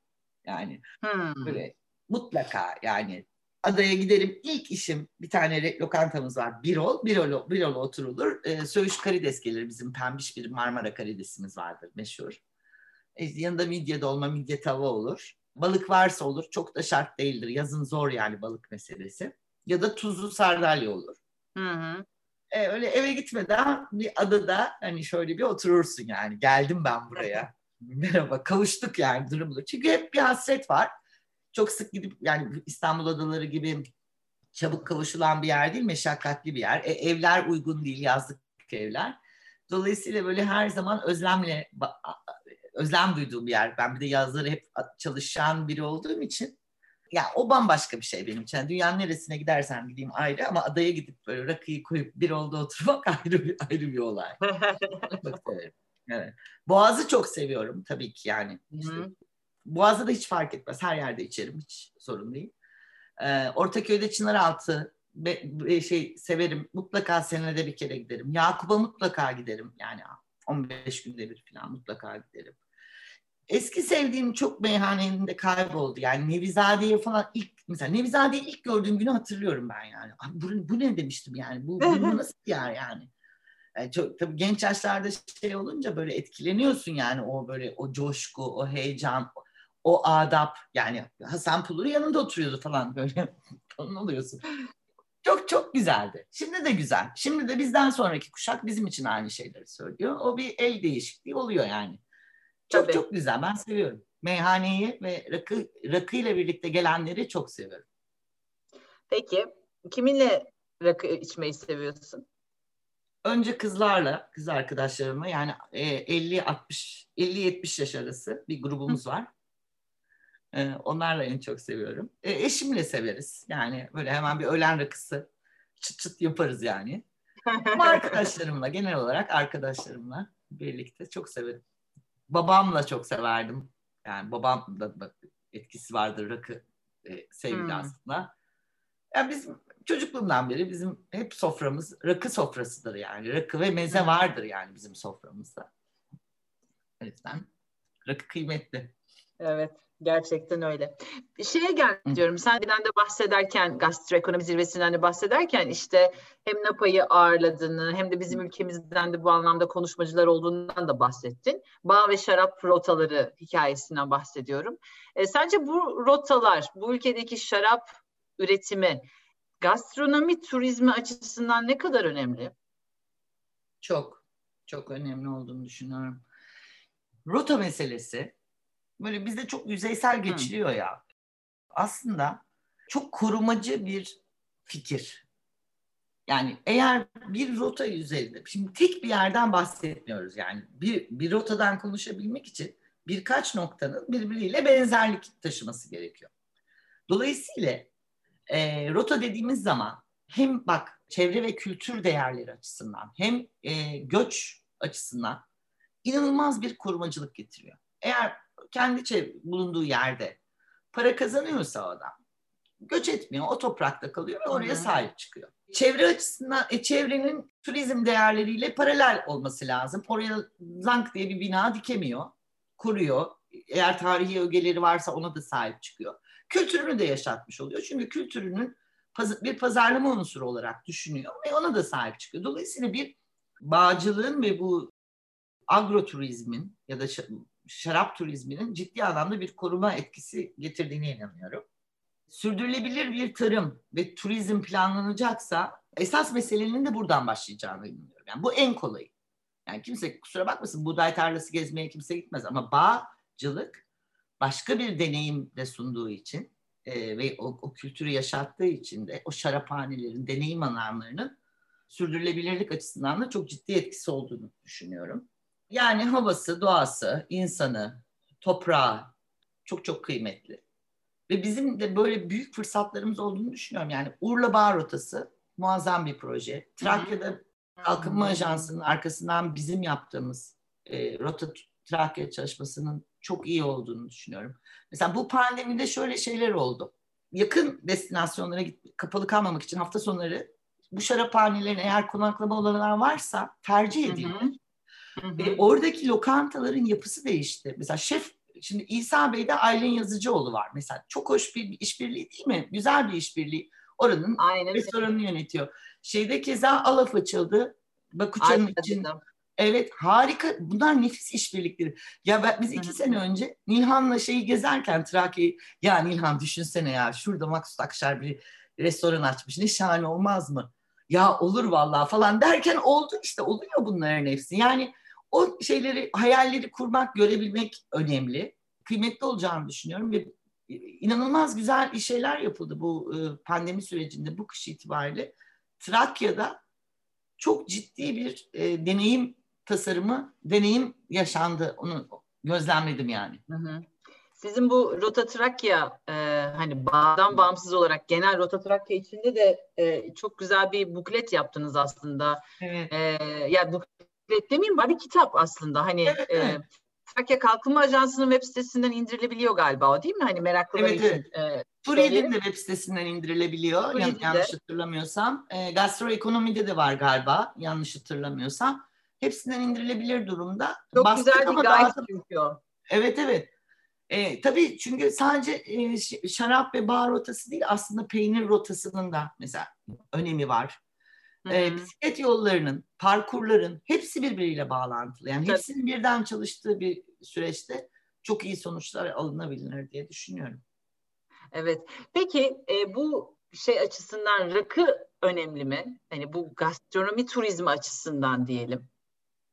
Yani hmm. böyle mutlaka yani adaya giderim. İlk işim bir tane lokantamız var. Birol. Birol, Birol oturulur. E, Söğüş karides gelir. Bizim pembiş bir Marmara karidesimiz vardır meşhur. E, yanında midye dolma, midye tava olur. Balık varsa olur. Çok da şart değildir. Yazın zor yani balık meselesi. Ya da tuzlu sardalya olur. Hı hı. E, öyle eve gitmeden bir adada hani şöyle bir oturursun yani. Geldim ben buraya. *laughs* Merhaba kavuştuk yani durumda. Çünkü hep bir hasret var çok sık gidip yani İstanbul adaları gibi çabuk kavuşulan bir yer değil, meşakkatli bir yer. E, evler uygun değil, yazlık evler. Dolayısıyla böyle her zaman özlemle özlem duyduğum bir yer. Ben bir de yazları hep çalışan biri olduğum için ya o bambaşka bir şey benim için. Yani dünyanın neresine gidersem gideyim ayrı ama adaya gidip böyle rakıyı koyup bir oldu oturmak *laughs* ayrı bir, ayrı bir olay. *laughs* evet. Boğaz'ı çok seviyorum tabii ki yani. İşte Boğaz'da da hiç fark etmez. Her yerde içerim. Hiç sorun değil. Ee, Ortaköy'de Çınaraltı be, be, şey severim. Mutlaka senede bir kere giderim. Yakup'a mutlaka giderim. Yani 15 günde bir falan mutlaka giderim. Eski sevdiğim çok meyhanenin de kayboldu. Yani Nevizade'ye falan ilk mesela Nevizade'yi ilk gördüğüm günü hatırlıyorum ben yani. Bu, bu ne demiştim yani. Bu, bu *laughs* nasıl yer yani. yani çok, tabii genç yaşlarda şey olunca böyle etkileniyorsun yani o böyle o coşku, o heyecan, o adap yani Hasan Pulur yanında oturuyordu falan *laughs* böyle falan oluyorsun. Çok çok güzeldi. Şimdi de güzel. Şimdi de bizden sonraki kuşak bizim için aynı şeyleri söylüyor. O bir el değişikliği oluyor yani. Çok Tabii. çok güzel. Ben seviyorum. Meyhaneyi ve rakı, rakı ile birlikte gelenleri çok seviyorum. Peki kiminle rakı içmeyi seviyorsun? Önce kızlarla, kız arkadaşlarımla yani 50 60 50 70 yaş arası bir grubumuz var. E, onlarla en çok seviyorum. E, eşimle severiz. Yani böyle hemen bir öğlen rakısı çıt çıt yaparız yani. Ama arkadaşlarımla genel olarak arkadaşlarımla birlikte çok severim. Babamla çok severdim. Yani babam da etkisi vardır rakı e, sevgili hmm. aslında. Yani biz çocukluğumdan beri bizim hep soframız rakı sofrasıdır yani. Rakı ve meze vardır yani bizim soframızda. O yüzden rakı kıymetli. Evet. Gerçekten öyle. Bir şeye gel diyorum. Sen de bahsederken gastroekonomi zirvesinden de bahsederken işte hem NAPA'yı ağırladığını hem de bizim ülkemizden de bu anlamda konuşmacılar olduğundan da bahsettin. Bağ ve şarap rotaları hikayesinden bahsediyorum. E, sence bu rotalar, bu ülkedeki şarap üretimi gastronomi turizmi açısından ne kadar önemli? Çok, çok önemli olduğunu düşünüyorum. Rota meselesi böyle bizde çok yüzeysel geçiliyor Hı. ya. Aslında çok korumacı bir fikir. Yani eğer bir rota üzerinde, şimdi tek bir yerden bahsetmiyoruz yani bir, bir rotadan konuşabilmek için birkaç noktanın birbiriyle benzerlik taşıması gerekiyor. Dolayısıyla e, rota dediğimiz zaman hem bak çevre ve kültür değerleri açısından hem e, göç açısından inanılmaz bir korumacılık getiriyor. Eğer kendi çev- bulunduğu yerde para kazanıyorsa o adam göç etmiyor, o toprakta kalıyor ve oraya sahip çıkıyor. Çevre açısından, e, çevrenin turizm değerleriyle paralel olması lazım. Oraya zank diye bir bina dikemiyor, kuruyor. Eğer tarihi ögeleri varsa ona da sahip çıkıyor. Kültürünü de yaşatmış oluyor. Çünkü kültürünün bir pazarlama unsuru olarak düşünüyor ve ona da sahip çıkıyor. Dolayısıyla bir bağcılığın ve bu agroturizmin ya da şarap turizminin ciddi anlamda bir koruma etkisi getirdiğine inanıyorum. Sürdürülebilir bir tarım ve turizm planlanacaksa esas meselenin de buradan başlayacağını inanıyorum. Yani bu en kolayı. Yani kimse kusura bakmasın buğday tarlası gezmeye kimse gitmez ama bağcılık başka bir deneyim de sunduğu için e, ve o, o kültürü yaşattığı için de o şaraphanelerin deneyim alanlarının sürdürülebilirlik açısından da çok ciddi etkisi olduğunu düşünüyorum. Yani havası, doğası, insanı, toprağı çok çok kıymetli. Ve bizim de böyle büyük fırsatlarımız olduğunu düşünüyorum. Yani Urla Bağ Rotası muazzam bir proje. Trakya'da Kalkınma Ajansı'nın arkasından bizim yaptığımız e, Rota Trakya çalışmasının çok iyi olduğunu düşünüyorum. Mesela bu pandemide şöyle şeyler oldu. Yakın destinasyonlara git, kapalı kalmamak için hafta sonları bu şaraphanelerin eğer konaklama olanlar varsa tercih edildi. Ve oradaki lokantaların yapısı değişti. Mesela şef şimdi İsa Bey'de Aylin Yazıcıoğlu var. Mesela çok hoş bir işbirliği değil mi? Güzel bir işbirliği. Oranın Aynen. restoranını yönetiyor. Şeyde keza Alaf açıldı. Bakuçan'ın için. Evet harika. Bunlar nefis işbirlikleri. Ya ben, biz iki Hı. sene önce Nilhan'la şeyi gezerken Trakya'yı ya Nilhan düşünsene ya şurada Maksut Akşar bir restoran açmış. Ne şahane olmaz mı? Ya olur vallahi falan derken oldu işte oluyor bunların hepsi. Yani o şeyleri, hayalleri kurmak, görebilmek önemli. Kıymetli olacağını düşünüyorum ve inanılmaz güzel şeyler yapıldı bu e, pandemi sürecinde bu kış itibariyle. Trakya'da çok ciddi bir e, deneyim tasarımı, deneyim yaşandı. Onu gözlemledim yani. Hı hı. Sizin bu Rota Trakya e, hani bağdan bağımsız olarak genel Rota Trakya içinde de e, çok güzel bir buklet yaptınız aslında. Evet. E, yani buklet demeyeyim bari kitap aslında. Hani evet, evet. E, Trakya Kalkınma Ajansı'nın web sitesinden indirilebiliyor galiba o değil mi? Hani meraklılar evet, için. Evet. E, Turiye'nin de web sitesinden indirilebiliyor Yan, yanlış hatırlamıyorsam. E, gastroekonomide de var galiba yanlış hatırlamıyorsam. Hepsinden indirilebilir durumda. Çok Bastık güzel bir guide dağıtım... çünkü o. Evet evet. E, tabii çünkü sadece e, şarap ve bağ rotası değil aslında peynir rotasının da mesela önemi var. E, bisiklet yollarının, parkurların hepsi birbiriyle bağlantılı. Yani tabii. hepsinin birden çalıştığı bir süreçte çok iyi sonuçlar alınabilir diye düşünüyorum. Evet. Peki e, bu şey açısından rakı önemli mi? Hani bu gastronomi turizmi açısından diyelim.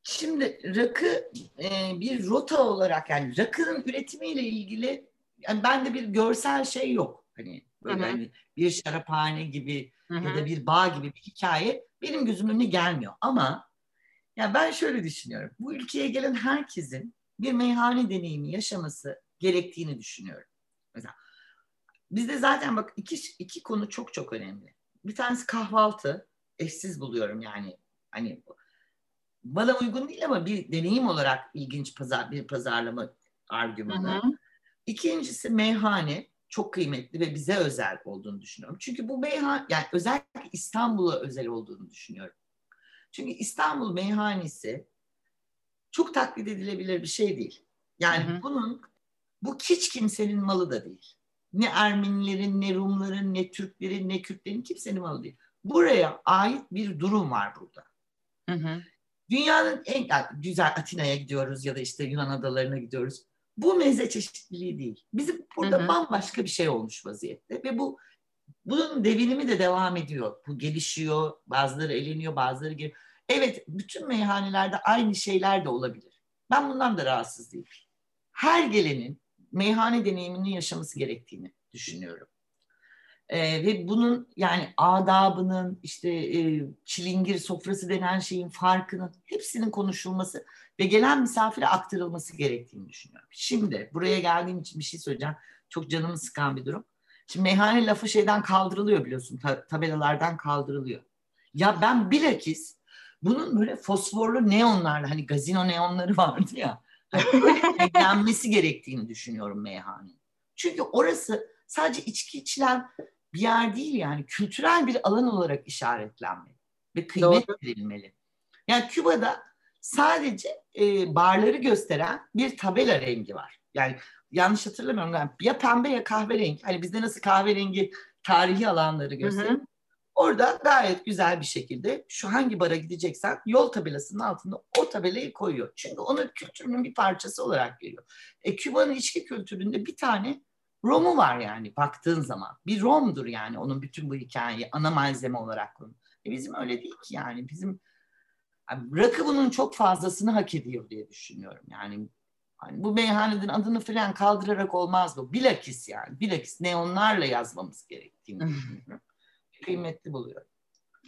Şimdi rakı e, bir rota olarak yani rakının üretimiyle ilgili yani bende bir görsel şey yok. Hani böyle hani bir şaraphane gibi Hı-hı. ya da bir bağ gibi bir hikaye benim gözümün önüne gelmiyor. Ama ya ben şöyle düşünüyorum. Bu ülkeye gelen herkesin bir meyhane deneyimi yaşaması gerektiğini düşünüyorum. Mesela bizde zaten bak iki, iki konu çok çok önemli. Bir tanesi kahvaltı. Eşsiz buluyorum yani. Hani bana uygun değil ama bir deneyim olarak ilginç pazar, bir pazarlama argümanı. Hı hı. İkincisi meyhane çok kıymetli ve bize özel olduğunu düşünüyorum. Çünkü bu meyhane yani özellikle İstanbul'a özel olduğunu düşünüyorum. Çünkü İstanbul meyhanesi çok taklit edilebilir bir şey değil. Yani hı hı. bunun bu hiç kimsenin malı da değil. Ne Ermenilerin, ne Rumların, ne Türklerin, ne Kürtlerin kimsenin malı değil. Buraya ait bir durum var burada. Hı hı. Dünyanın en yani güzel Atina'ya gidiyoruz ya da işte Yunan adalarına gidiyoruz. Bu meze çeşitliliği değil. Bizim burada hı hı. bambaşka bir şey olmuş vaziyette ve bu bunun devinimi de devam ediyor. Bu gelişiyor, bazıları eleniyor, bazıları geliyor. Evet, bütün meyhanelerde aynı şeyler de olabilir. Ben bundan da rahatsız değilim. Her gelenin meyhane deneyimini yaşaması gerektiğini düşünüyorum. Ee, ve bunun yani adabının işte e, çilingir sofrası denen şeyin farkının hepsinin konuşulması ve gelen misafire aktarılması gerektiğini düşünüyorum. Şimdi buraya geldiğim için bir şey söyleyeceğim. Çok canımı sıkan bir durum. Şimdi meyhane lafı şeyden kaldırılıyor biliyorsun. Ta- tabelalardan kaldırılıyor. Ya ben bilakis bunun böyle fosforlu neonlarla hani gazino neonları vardı ya. Hani öyle *laughs* renklenmesi gerektiğini düşünüyorum meyhane. Çünkü orası sadece içki içilen bir yer değil yani kültürel bir alan olarak işaretlenmeli ve kıymet Doğru. verilmeli. Yani Küba'da sadece e, barları gösteren bir tabela rengi var. Yani yanlış hatırlamıyorum galiba ya pembe ya kahverengi. Hani bizde nasıl kahverengi tarihi alanları hı. Orada gayet güzel bir şekilde şu hangi bara gideceksen yol tabelasının altında o tabelayı koyuyor. Çünkü onu kültürünün bir parçası olarak görüyor. E, Küba'nın içki kültüründe bir tane Rom'u var yani baktığın zaman. Bir Rom'dur yani onun bütün bu hikayeyi ana malzeme olarak konu. E, bizim öyle değil ki yani bizim yani rakı bunun çok fazlasını hak ediyor diye düşünüyorum. Yani hani bu meyhaneden adını falan kaldırarak olmaz bu. Bilakis yani bilakis neonlarla yazmamız gerektiğini düşünüyorum. Kıymetli buluyorum.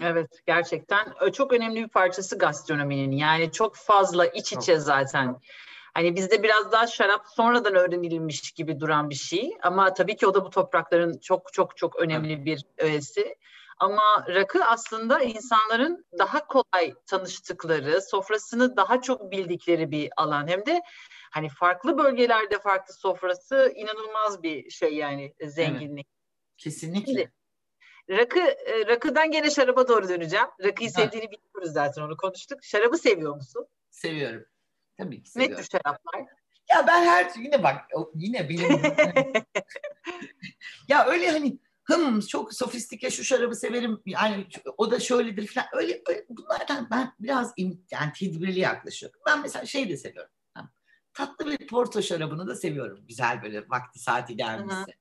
Evet gerçekten çok önemli bir parçası gastronominin yani çok fazla iç içe zaten. Hani bizde biraz daha şarap sonradan öğrenilmiş gibi duran bir şey ama tabii ki o da bu toprakların çok çok çok önemli bir öğesi. Ama rakı aslında insanların daha kolay tanıştıkları, sofrasını daha çok bildikleri bir alan. Hem de hani farklı bölgelerde farklı sofrası inanılmaz bir şey yani zenginlik. Kesinlikle. Şimdi, Rakı, e, rakıdan gene şaraba doğru döneceğim. Rakıyı Ha. sevdiğini biliyoruz zaten onu konuştuk. Şarabı seviyor musun? Seviyorum. Tabii ki Ne seviyorum. tür şaraplar? Ya ben her yine bak yine benim *laughs* *laughs* ya öyle hani hım çok sofistike şu şarabı severim yani o da şöyledir falan öyle, öyle bunlardan ben biraz im- yani tedbirli yaklaşıyorum. Ben mesela şey de seviyorum. Tatlı bir porto şarabını da seviyorum. Güzel böyle vakti saati gelmişse.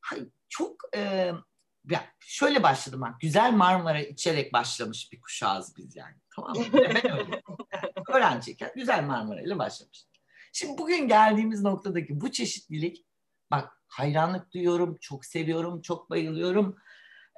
Hayır, çok e, ya şöyle başladım bak. Güzel Marmara içerek başlamış bir kuşağız biz yani. Tamam mı? Ben öyle. Öğrenciyken güzel Marmara ile başlamıştık. Şimdi bugün geldiğimiz noktadaki bu çeşitlilik bak hayranlık duyuyorum, çok seviyorum, çok bayılıyorum.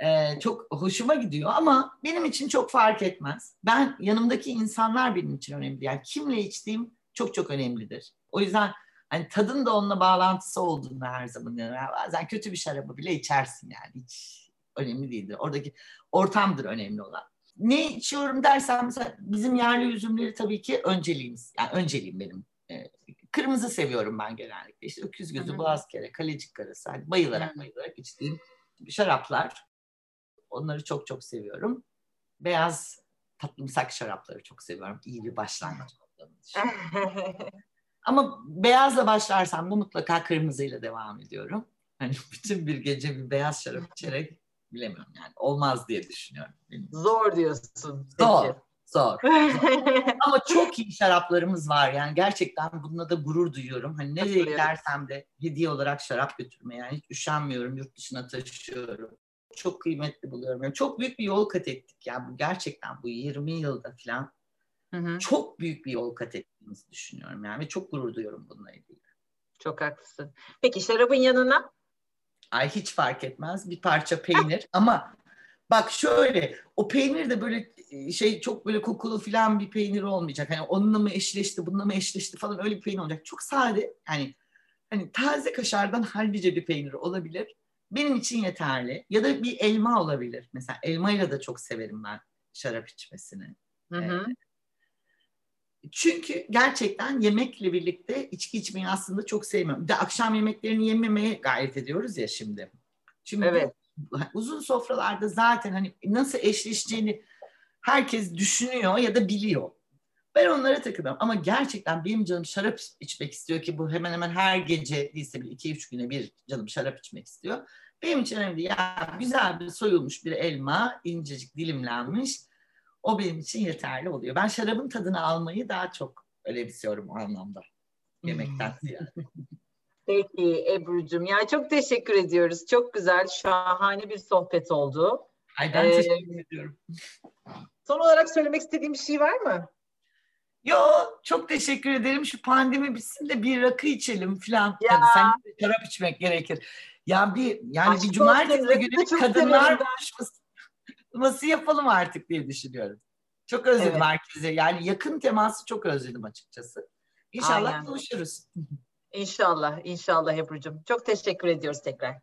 Ee, çok hoşuma gidiyor ama benim için çok fark etmez. Ben yanımdaki insanlar benim için önemli. Yani kimle içtiğim çok çok önemlidir. O yüzden hani tadın da onunla bağlantısı olduğunu her zaman yani bazen kötü bir şarabı bile içersin yani hiç önemli değildir. Oradaki ortamdır önemli olan. Ne içiyorum dersen mesela bizim yerli üzümleri tabii ki önceliğimiz. Yani önceliğim benim. Ee, kırmızı seviyorum ben genellikle. İşte öküz gözü, Hı hı. boğaz kere, kalecik karası. Hani bayılarak Hı. bayılarak içtiğim şaraplar. Onları çok çok seviyorum. Beyaz tatlımsak şarapları çok seviyorum. İyi bir başlangıç olduğunu düşünüyorum. *laughs* Ama beyazla başlarsam da mutlaka kırmızıyla devam ediyorum. Hani *laughs* bütün bir gece bir beyaz şarap içerek bilemiyorum yani olmaz diye düşünüyorum. Benim. Zor diyorsun. Zor, peki. Zor. *laughs* Ama çok iyi şaraplarımız var yani gerçekten bununla da gurur duyuyorum. Hani nereye gidersem de hediye olarak şarap götürmeye yani hiç üşenmiyorum yurt dışına taşıyorum. Çok kıymetli buluyorum. Yani çok büyük bir yol kat ettik yani bu gerçekten bu 20 yılda falan Hı hı, çok büyük bir yol kat ettiğimizi düşünüyorum yani ve çok gurur duyuyorum bununla ilgili. Çok haklısın. Peki şarabın yanına? Ay hiç fark etmez bir parça peynir ama bak şöyle o peynir de böyle şey çok böyle kokulu falan bir peynir olmayacak. Hani onunla mı eşleşti bununla mı eşleşti falan öyle bir peynir olacak. Çok sade yani hani taze kaşardan hallice bir peynir olabilir. Benim için yeterli. Ya da bir elma olabilir. Mesela elmayla da çok severim ben şarap içmesini. Hı hı. Çünkü gerçekten yemekle birlikte içki içmeyi aslında çok sevmiyorum. Bir de akşam yemeklerini yememeye gayret ediyoruz ya şimdi. Şimdi Evet. uzun sofralarda zaten hani nasıl eşleşeceğini herkes düşünüyor ya da biliyor. Ben onlara takılıyorum ama gerçekten benim canım şarap içmek istiyor ki bu hemen hemen her gece değilse bir iki üç güne bir canım şarap içmek istiyor. Benim için önemli değil. Ya güzel bir soyulmuş bir elma, incecik dilimlenmiş. O benim için yeterli oluyor. Ben şarabın tadını almayı daha çok önemsiyorum o anlamda. Yemekten ziyade. Peki Ebru'cum. Ya çok teşekkür ediyoruz. Çok güzel, şahane bir sohbet oldu. Ay ben Ee, teşekkür ediyorum. Son olarak söylemek istediğim bir şey var mı? Yo çok teşekkür ederim. Şu pandemi bitsin de bir rakı içelim falan. Ya. Tabii sen şarap içmek gerekir. Ya bir yani Aşk bir cumartesi günü bir kadınlar buluşması yapalım artık diye düşünüyorum. Çok özledim Evet. herkese. Yani yakın teması çok özledim açıkçası. İnşallah Aynen. buluşuruz. İnşallah, inşallah Ebru'cum. Çok teşekkür ediyoruz tekrar.